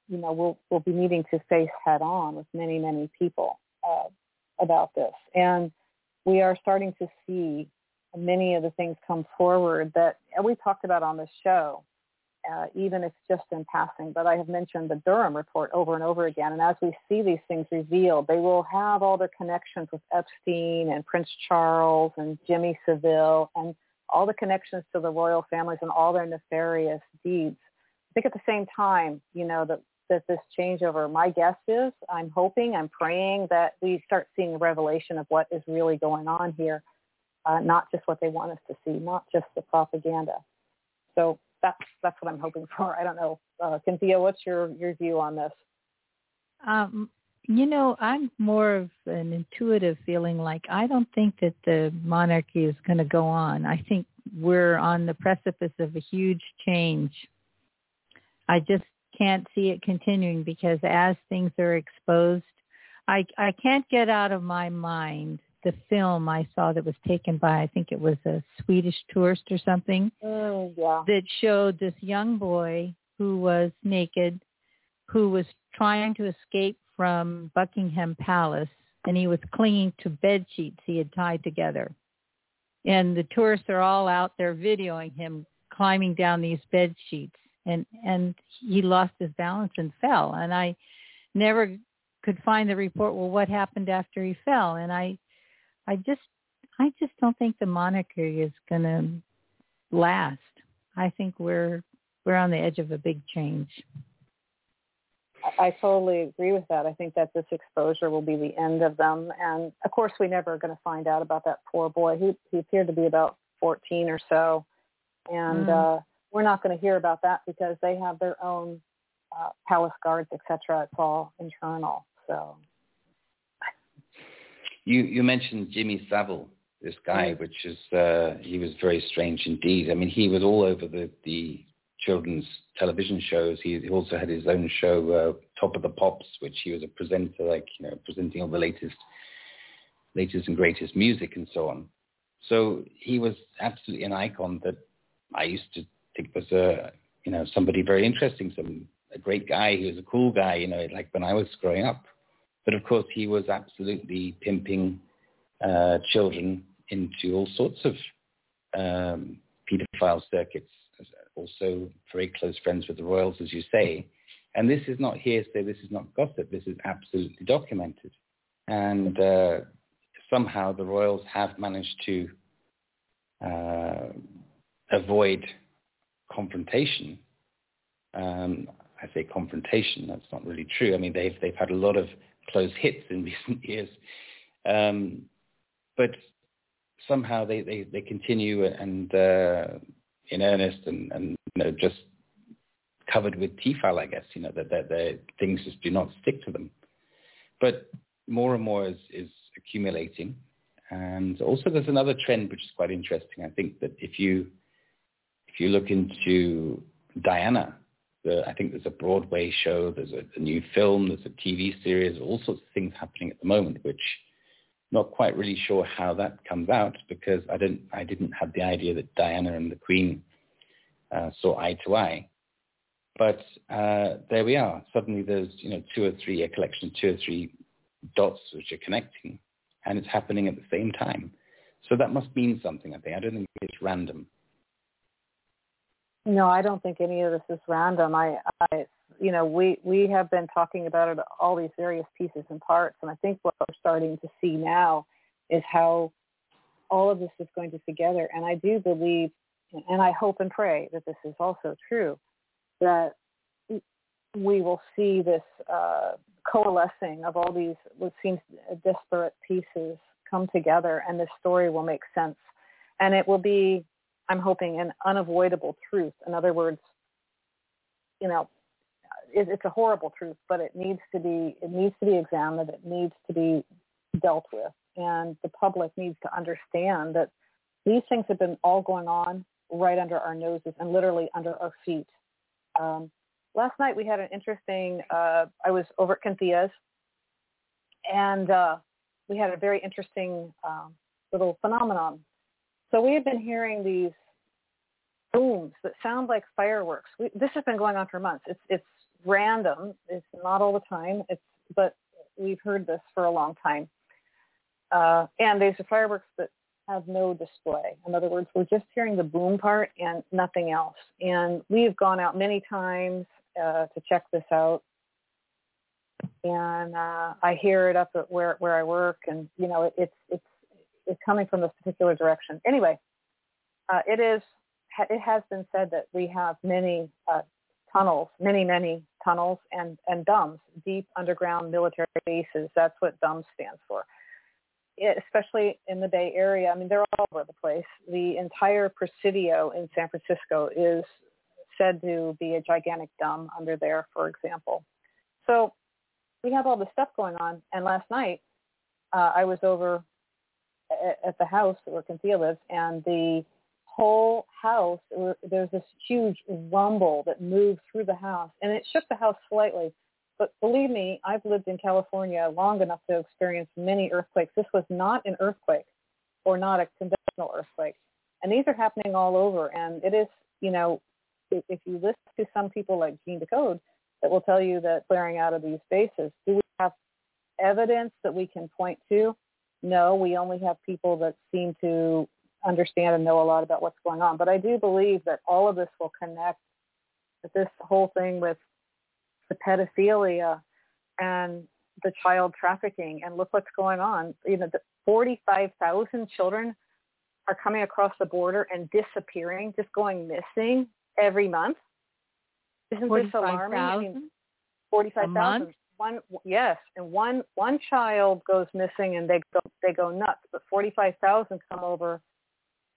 you know, we'll, we'll be needing to face head on with many, many people uh, about this. And we are starting to see many of the things come forward that we talked about on this show, uh, even if just in passing. But I have mentioned the Durham report over and over again. And as we see these things revealed, they will have all their connections with Epstein and Prince Charles and Jimmy Savile and all the connections to the royal families and all their nefarious deeds. I think at the same time, you know, that that this changeover, my guess is, I'm hoping, I'm praying that we start seeing a revelation of what is really going on here uh, not just what they want us to see, not just the propaganda. So that's that's what I'm hoping for. I don't know, uh, Kynthia, what's your your view on this? Um, you know, I'm more of an intuitive feeling like I don't think that the monarchy is going to go on. I think we're on the precipice of a huge change. I just can't see it continuing because as things are exposed, I I can't get out of my mind the film I saw that was taken by I think it was a Swedish tourist or something mm, yeah. that showed this young boy who was naked, who was trying to escape from Buckingham Palace, and he was clinging to bed sheets he had tied together. And the tourists are all out there videoing him climbing down these bed sheets, and and he lost his balance and fell. And I never could find the report. Well, what happened after he fell? And I I just I just don't think the monarchy is going to last. I think we're we're on the edge of a big change. I totally agree with that. I think that this exposure will be the end of them. And of course, we never are going to find out about that poor boy. He, he appeared to be about 14 or so. And mm. uh, we're not going to hear about that because they have their own uh, palace guards, etc. It's all internal. So you you mentioned Jimmy Savile, this guy, which is uh, he was very strange indeed. I mean, he was all over the the children's television shows. He also had his own show, uh, Top of the Pops, which he was a presenter, like you know, presenting all the latest latest and greatest music and so on. So he was absolutely an icon that I used to think was a you know somebody very interesting, some a great guy. He was a cool guy, you know, like when I was growing up. But of course, he was absolutely pimping uh, children into all sorts of um, pedophile circuits. Also, very close friends with the royals, as you say. And this is not hearsay. This is not gossip. This is absolutely documented. And uh, somehow the royals have managed to uh, avoid confrontation. Um, I say confrontation. That's not really true. I mean, they've they've had a lot of close hits in recent years, um, but somehow they, they, they continue and uh, in earnest and, and you know just covered with Tefal, I guess. You know that that things just do not stick to them. But more and more is, is accumulating, and also there's another trend which is quite interesting. I think that if you if you look into Diana, the, I think there's a Broadway show, there's a, a new film, there's a TV series, all sorts of things happening at the moment, which not quite really sure how that comes out because I didn't I didn't have the idea that Diana and the Queen uh, saw eye to eye. But uh, there we are. Suddenly there's you know two or three a collection of two or three dots which are connecting, and it's happening at the same time. So that must mean something. I think I don't think it's random. No, I don't think any of this is random. I, I you know, we we have been talking about it all these various pieces and parts, and I think what we're starting to see now is how all of this is going to together. And I do believe, and I hope and pray that this is also true, that we will see this uh, coalescing of all these what seems disparate pieces come together, and this story will make sense, and it will be I'm hoping, an unavoidable truth. In other words, you know, it, it's a horrible truth, but it needs to be it needs to be examined. It needs to be dealt with, and the public needs to understand that these things have been all going on right under our noses and literally under our feet. Um, last night we had an interesting. Uh, I was over at Kynthia's, and uh, we had a very interesting um, little phenomenon. So we have been hearing these booms that sound like fireworks. We, this has been going on for months. It's it's random. It's not all the time. It's but we've heard this for a long time. Uh, and these are fireworks that have no display. In other words, we're just hearing the boom part and nothing else. And we've gone out many times uh, to check this out. And uh, I hear it up at where where I work, and you know it, it's it's it's coming from this particular direction. Anyway, uh, it is it has been said that we have many uh, tunnels, many, many tunnels and, and DUMBs, deep underground military bases. That's what DUMBs stands for. It, especially in the Bay Area, I mean, they're all over the place. The entire Presidio in San Francisco is said to be a gigantic DUMB under there, for example. So we have all this stuff going on. And last night, uh, I was over at, the house where Kynthia lives, and the whole house, there was this huge rumble that moved through the house, and it shook the house slightly. But believe me, I've lived in California long enough to experience many earthquakes. This was not an earthquake or not a conventional earthquake. And these are happening all over. And it is, you know, if, if you listen to some people like Gene Decode that will tell you that clearing out of these bases, do we have evidence that we can point to? No, we only have people that seem to understand and know a lot about what's going on. But I do believe that all of this will connect with this whole thing with the pedophilia and the child trafficking. And look what's going on. You know, 45,000 children are coming across the border and disappearing, just going missing every month. Isn't 45, this alarming? 000? I mean, 45,000. One yes, and one one child goes missing and they go they go nuts, but 45,000 come over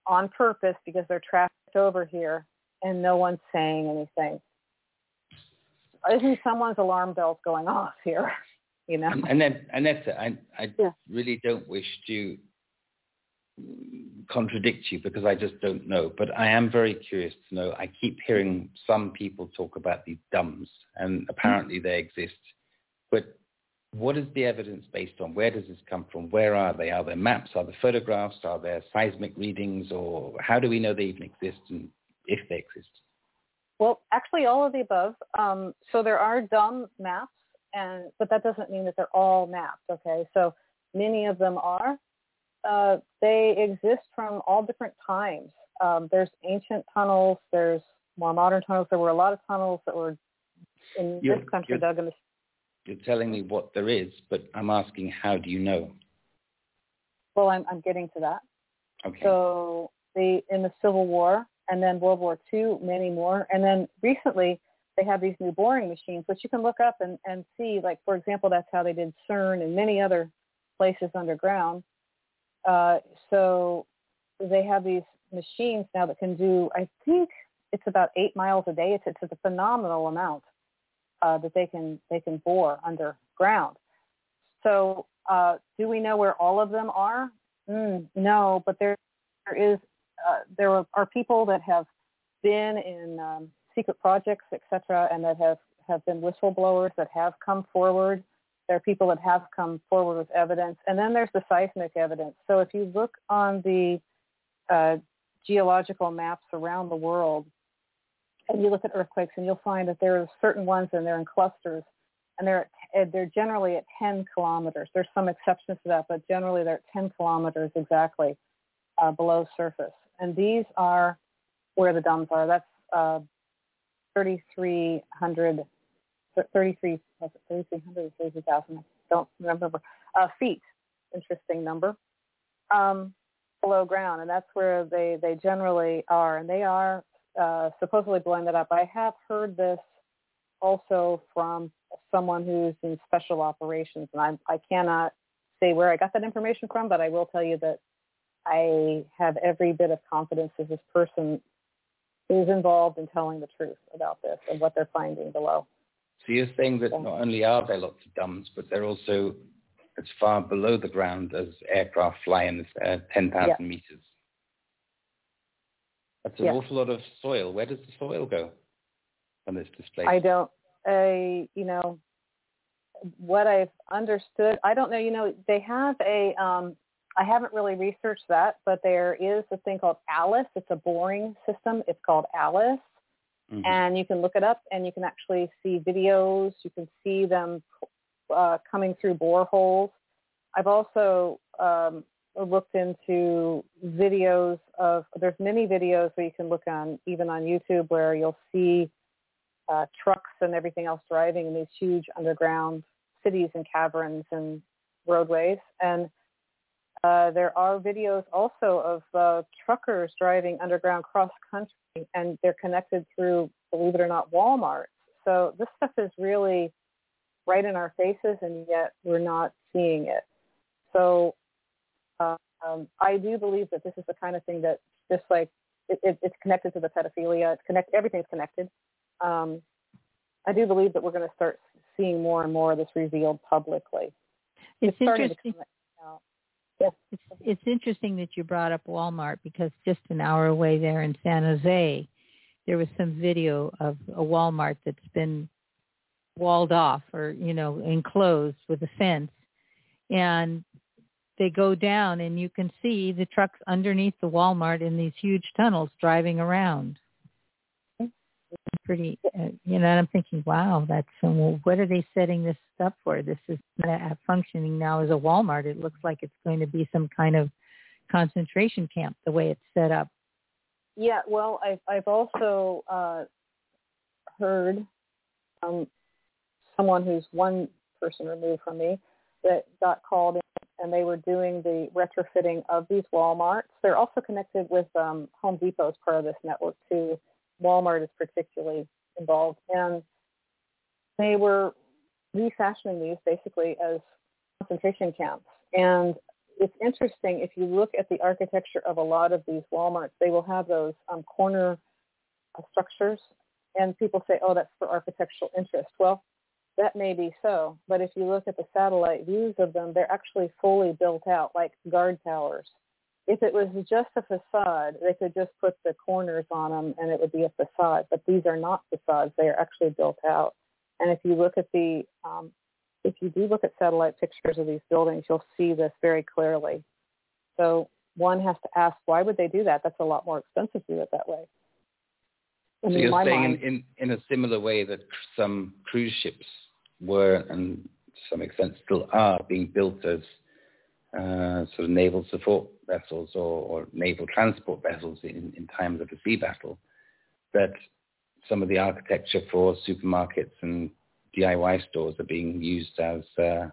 on purpose because they're trafficked over here and no one's saying anything. Isn't someone's alarm bells going off here? You know. And, and then Annette, I I yeah. really don't wish to contradict you because I just don't know. But I am very curious to know. I keep hearing some people talk about these DUMBs, and apparently they exist. But what is the evidence based on? Where does this come from? Where are they? Are there maps? Are there photographs? Are there seismic readings? Or how do we know they even exist and if they exist? Well, actually, all of the above. Um, so there are DUMB maps, and but that doesn't mean that they're all maps. Okay, so many of them are. Uh, they exist from all different times. Um, there's ancient tunnels. There's more modern tunnels. There were a lot of tunnels that were in you're, this country dug in the you're telling me what there is, but I'm asking how do you know? Well, I'm, I'm getting to that. Okay. So the in the Civil War and then World War II, many more, and then recently they have these new boring machines, which you can look up and, and see. Like, for example, that's how they did CERN and many other places underground. Uh, so they have these machines now that can do, I think it's about eight miles a day. It's, it's a phenomenal amount uh, that they can they can bore underground. So uh, do we know where all of them are? Mm, no, but there, there is uh, there are, people that have been in um, secret projects, etc., and that have have been whistleblowers that have come forward. There are people that have come forward with evidence, and then there's the seismic evidence. So if you look on the uh, geological maps around the world, and you look at earthquakes, and you'll find that there are certain ones, and they're in clusters, and they're they're generally at 10 kilometers. There's some exceptions to that, but generally they're at 10 kilometers exactly uh, below surface. And these are where the domes are. That's uh, 3,300, 33, 3,300 30,000, don't remember, uh, feet. Interesting number. Um, below ground, and that's where they, they generally are. And they are uh, supposedly blowing that up. I have heard this also from someone who's in special operations, and I, I cannot say where I got that information from, but I will tell you that I have every bit of confidence that this person is involved in telling the truth about this and what they're finding below. So you're saying that not only are there lots of DUMBs, but they're also as far below the ground as aircraft fly in uh, 10,000 yeah. meters. That's an yeah. awful lot of soil. Where does the soil go on this display? I don't, I, you know, what I've understood, I don't know, you know, they have a, um, I haven't really researched that, but there is a thing called ALICE. It's a boring system. It's called ALICE. Mm-hmm. And you can look it up and you can actually see videos. You can see them uh, coming through boreholes. I've also um, looked into videos of, there's many videos where you can look on, even on YouTube, where you'll see uh, trucks and everything else driving in these huge underground cities and caverns and roadways. And uh, there are videos also of uh, truckers driving underground cross country, and they're connected through, believe it or not, Walmart. So this stuff is really right in our faces, and yet we're not seeing it. So um, I do believe that this is the kind of thing that just like it, it, it's connected to the pedophilia. It's connect everything's connected. Um, I do believe that we're going to start seeing more and more of this revealed publicly. It's, it's interesting. Yes. It's, it's interesting that you brought up Walmart because just an hour away there in San Jose, there was some video of a Walmart that's been walled off or, you know, enclosed with a fence. And they go down and you can see the trucks underneath the Walmart in these huge tunnels driving around. Pretty, uh, you know, and I'm thinking, wow, that's, well, what are they setting this up for? This is not functioning now as a Walmart. It looks like it's going to be some kind of concentration camp the way it's set up. Yeah, well, I've, I've also uh, heard um, someone who's one person removed from me that got called in and they were doing the retrofitting of these Walmarts. They're also connected with um, Home Depot as part of this network too. Walmart is particularly involved, and they were refashioning these basically as concentration camps. And it's interesting if you look at the architecture of a lot of these Walmarts, they will have those um, corner uh, structures, and people say, "Oh, that's for architectural interest." Well, that may be so, but if you look at the satellite views of them, they're actually fully built out, like guard towers. If it was just a facade, they could just put the corners on them and it would be a facade. But these are not facades; they are actually built out. And if you look at the, um, if you do look at satellite pictures of these buildings, you'll see this very clearly. So one has to ask, why would they do that? That's a lot more expensive to do it that way. so you're saying mind, in, in a similar way that some cruise ships were and to some extent still are being built as uh, sort of naval support vessels or, or naval transport vessels in, in, times of a sea battle, that some of the architecture for supermarkets and DIY stores are being used as uh,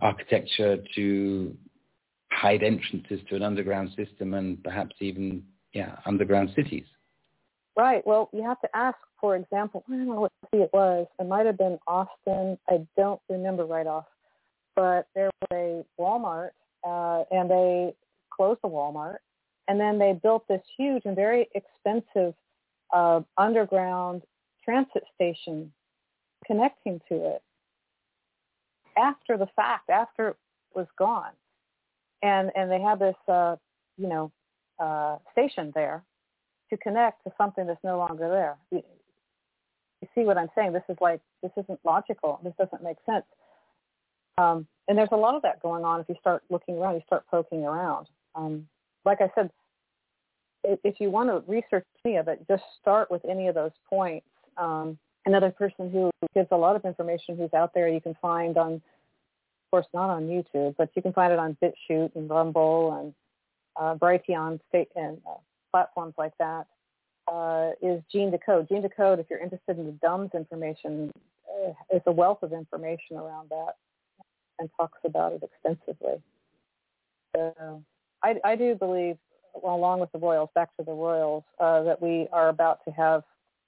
architecture to hide entrances to an underground system and perhaps even yeah underground cities. Right. Well, you have to ask, for example, I don't know what city it was. It might have been Austin. I don't remember right off. But there was a Walmart, uh, and they closed the Walmart, and then they built this huge and very expensive uh, underground transit station connecting to it after the fact, after it was gone. And and they had this, uh, you know, uh, station there to connect to something that's no longer there. You, you see what I'm saying? This is like this isn't logical. This doesn't make sense. Um, and there's a lot of that going on if you start looking around, you start poking around. Um, like I said, if, if you want to research any of it, just start with any of those points. Um, another person who gives a lot of information who's out there you can find on, of course, not on YouTube, but you can find it on BitChute and Rumble and uh, Brighteon state and uh, platforms like that. Uh, is Gene Decode. Gene Decode, if you're interested in the DUMBs information, uh, is a wealth of information around that and talks about it extensively. So I, I do believe, along with the Royals, back to the Royals, uh, that we are about to have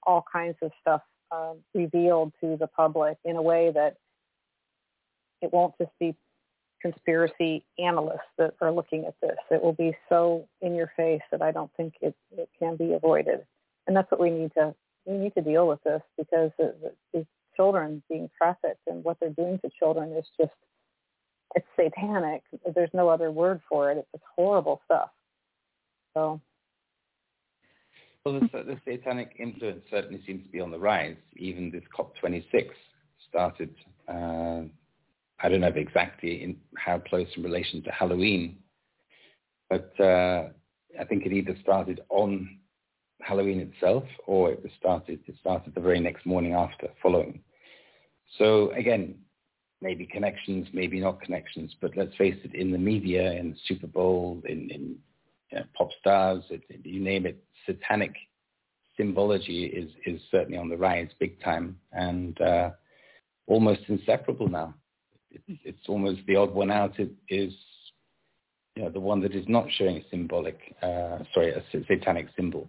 all kinds of stuff uh, revealed to the public in a way that it won't just be conspiracy analysts that are looking at this. It will be so in your face that I don't think it, it can be avoided. And that's what we need to we need to deal with this because these children being trafficked and what they're doing to children is just it's satanic. There's no other word for it. It's just horrible stuff. So. Well, the, the satanic influence certainly seems to be on the rise. Even this COP26 started, uh, I don't know exactly in how close in relation to Halloween, but uh, I think it either started on Halloween itself or it was started, it started the very next morning after, following. So again, maybe connections, maybe not connections, but let's face it, in the media, in the Super Bowl, in, in you know, pop stars, it, you name it, satanic symbology is, is certainly on the rise big time and uh, almost inseparable now. It's, almost the odd one out it is you know, the one that is not showing a symbolic, uh, sorry, a satanic symbol.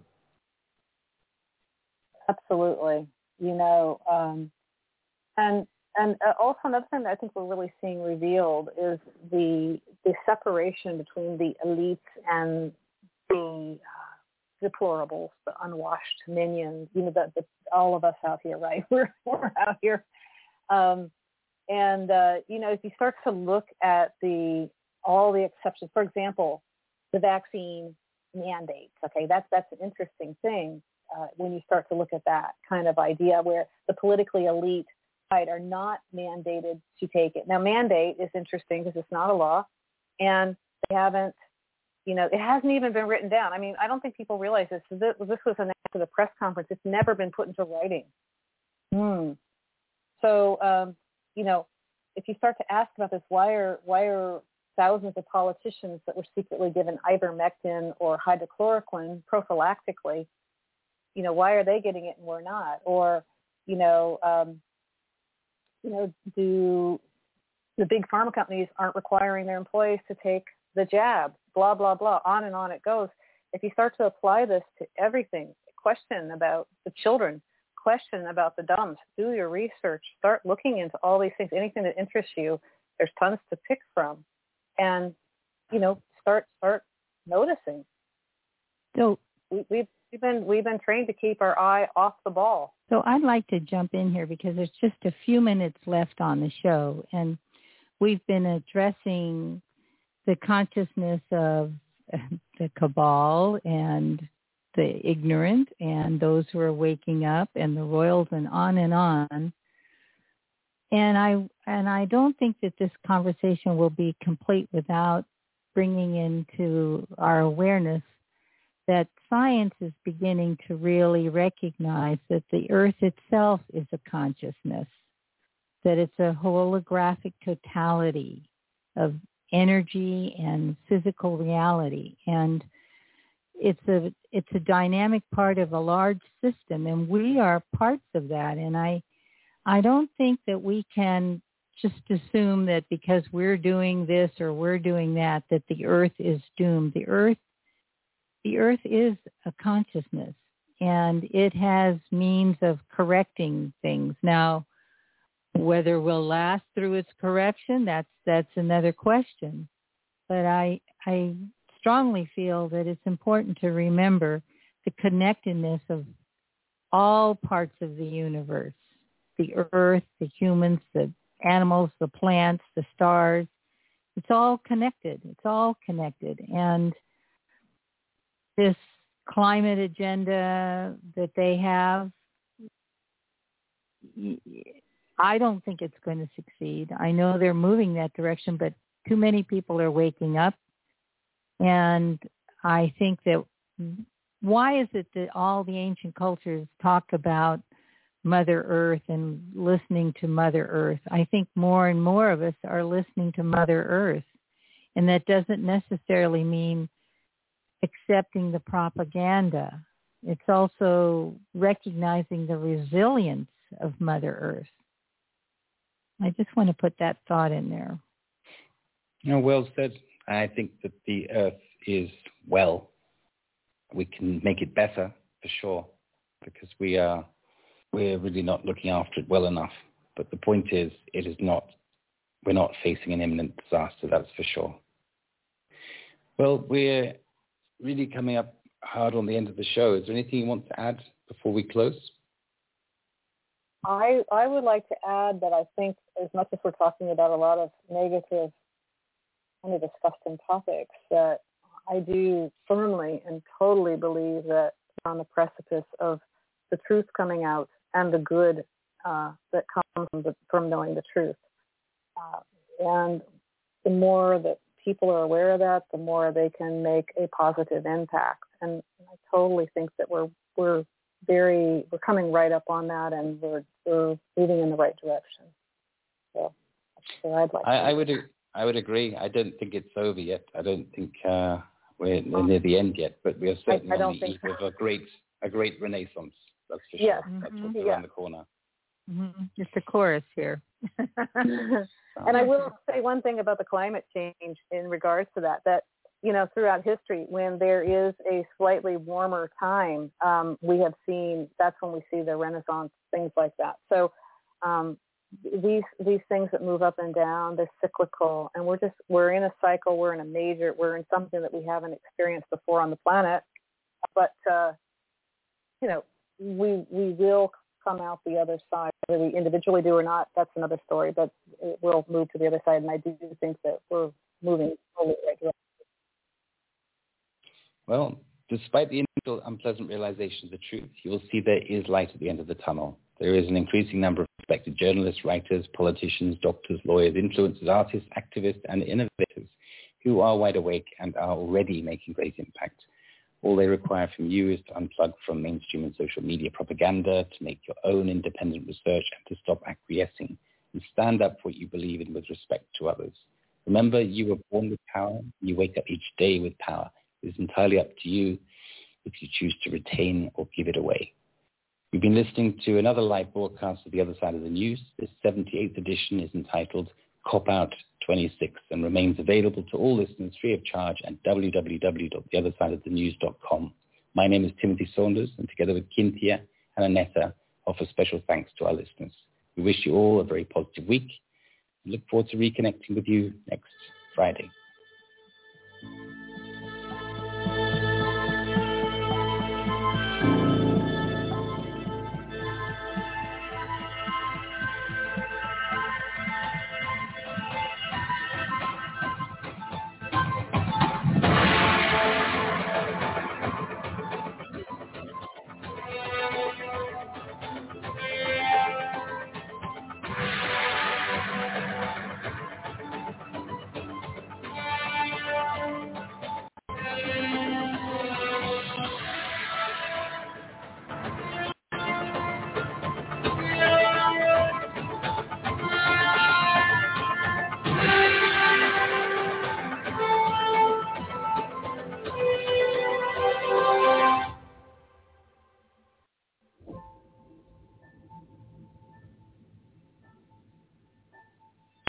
Absolutely. You know, um, and and uh, also another thing that I think we're really seeing revealed is the the separation between the elites and the uh, deplorables, the unwashed minions. You know, all of us out here, right? We're we're out here, um, and uh, you know, if you start to look at the all the exceptions, for example, the vaccine mandates. Okay, that's that's an interesting thing uh, when you start to look at that kind of idea where the politically elite are not mandated to take it. Now, mandate is interesting because it's not a law, and they haven't, you know, it hasn't even been written down. I mean, I don't think people realize this. This, this was announced at a press conference. It's never been put into writing. Hmm. So, um, you know, if you start to ask about this, why are why are thousands of politicians that were secretly given ivermectin or hydrochloroquine prophylactically, you know, why are they getting it and we're not? Or, you know, um, you know, do the big pharma companies aren't requiring their employees to take the jab, blah, blah, blah, on and on it goes. If you start to apply this to everything, question about the children, question about the DUMBS, do your research, start looking into all these things, anything that interests you, there's tons to pick from. And, you know, start, start noticing. So we, we've, we've been, we've been trained to keep our eye off the ball. So I'd like to jump in here because there's just a few minutes left on the show, and we've been addressing the consciousness of the cabal and the ignorant and those who are waking up and the royals and on and on. And I and I don't think that this conversation will be complete without bringing into our awareness that science is beginning to really recognize that the earth itself is a consciousness, that it's a holographic totality of energy and physical reality. And it's a it's a dynamic part of a large system and we are parts of that and I I don't think that we can just assume that because we're doing this or we're doing that that the earth is doomed. The earth the earth is a consciousness and it has means of correcting things. Now, whether we'll last through its correction, that's that's another question. But I I strongly feel that it's important to remember the connectedness of all parts of the universe, the earth, the humans, the animals, the plants, the stars. It's all connected. It's all connected. And this climate agenda that they have, I don't think it's going to succeed. I know they're moving that direction, but too many people are waking up. And I think that why is it that all the ancient cultures talk about Mother Earth and listening to Mother Earth? I think more and more of us are listening to Mother Earth. And that doesn't necessarily mean accepting the propaganda. It's also recognizing the resilience of Mother Earth. I just want to put that thought in there. You know, well said. I think that the Earth is well. We can make it better for sure, because we are we're really not looking after it well enough. But the point is, it is not. We're not facing an imminent disaster. That's for sure. Well, we're really coming up hard on the end of the show. Is there anything you want to add before we close? I I would like to add that I think as much as we're talking about a lot of negative kind of disgusting topics, that I do firmly and totally believe that we're on the precipice of the truth coming out and the good uh, that comes from, the, from knowing the truth. Uh, and the more that people are aware of that, the more they can make a positive impact. And I totally think that we're we're very we're coming right up on that, and we're we're moving in the right direction. So that's I'd like. I, I would I would agree. I don't think it's over yet. I don't think uh, we're near the end yet, but we are certainly I, I on the eve so. of a great a great renaissance. That's for yes. sure. That's what's yeah. around the corner. Mm-hmm. Just a chorus here. and I will say one thing about the climate change in regards to that, that, you know, throughout history, when there is a slightly warmer time, um, we have seen, that's when we see the renaissance, things like that. So um, these, these things that move up and down, they're cyclical, and we're just, we're in a cycle, we're in a major, we're in something that we haven't experienced before on the planet. But, uh, you know, we, we will come out the other side. Whether we individually do or not, that's another story, but it will move to the other side. And I do think that we're moving totally right direction. Well, despite the initial unpleasant realization of the truth, you will see there is light at the end of the tunnel. There is an increasing number of respected journalists, writers, politicians, doctors, lawyers, influencers, artists, activists, and innovators who are wide awake and are already making great impact. All they require from you is to unplug from mainstream and social media propaganda, to make your own independent research, and to stop acquiescing and stand up for what you believe in with respect to others. Remember, you were born with power. You wake up each day with power. It is entirely up to you if you choose to retain or give it away. You've been listening to another live broadcast of The Other Side of the News. This 78th edition is entitled Cop Out 26 and remains available to all listeners free of charge at www.theothersideofthenews.com. My name is Timothy Saunders, and together with Kynthia and Aneta, offer special thanks to our listeners. We wish you all a very positive week and look forward to reconnecting with you next Friday.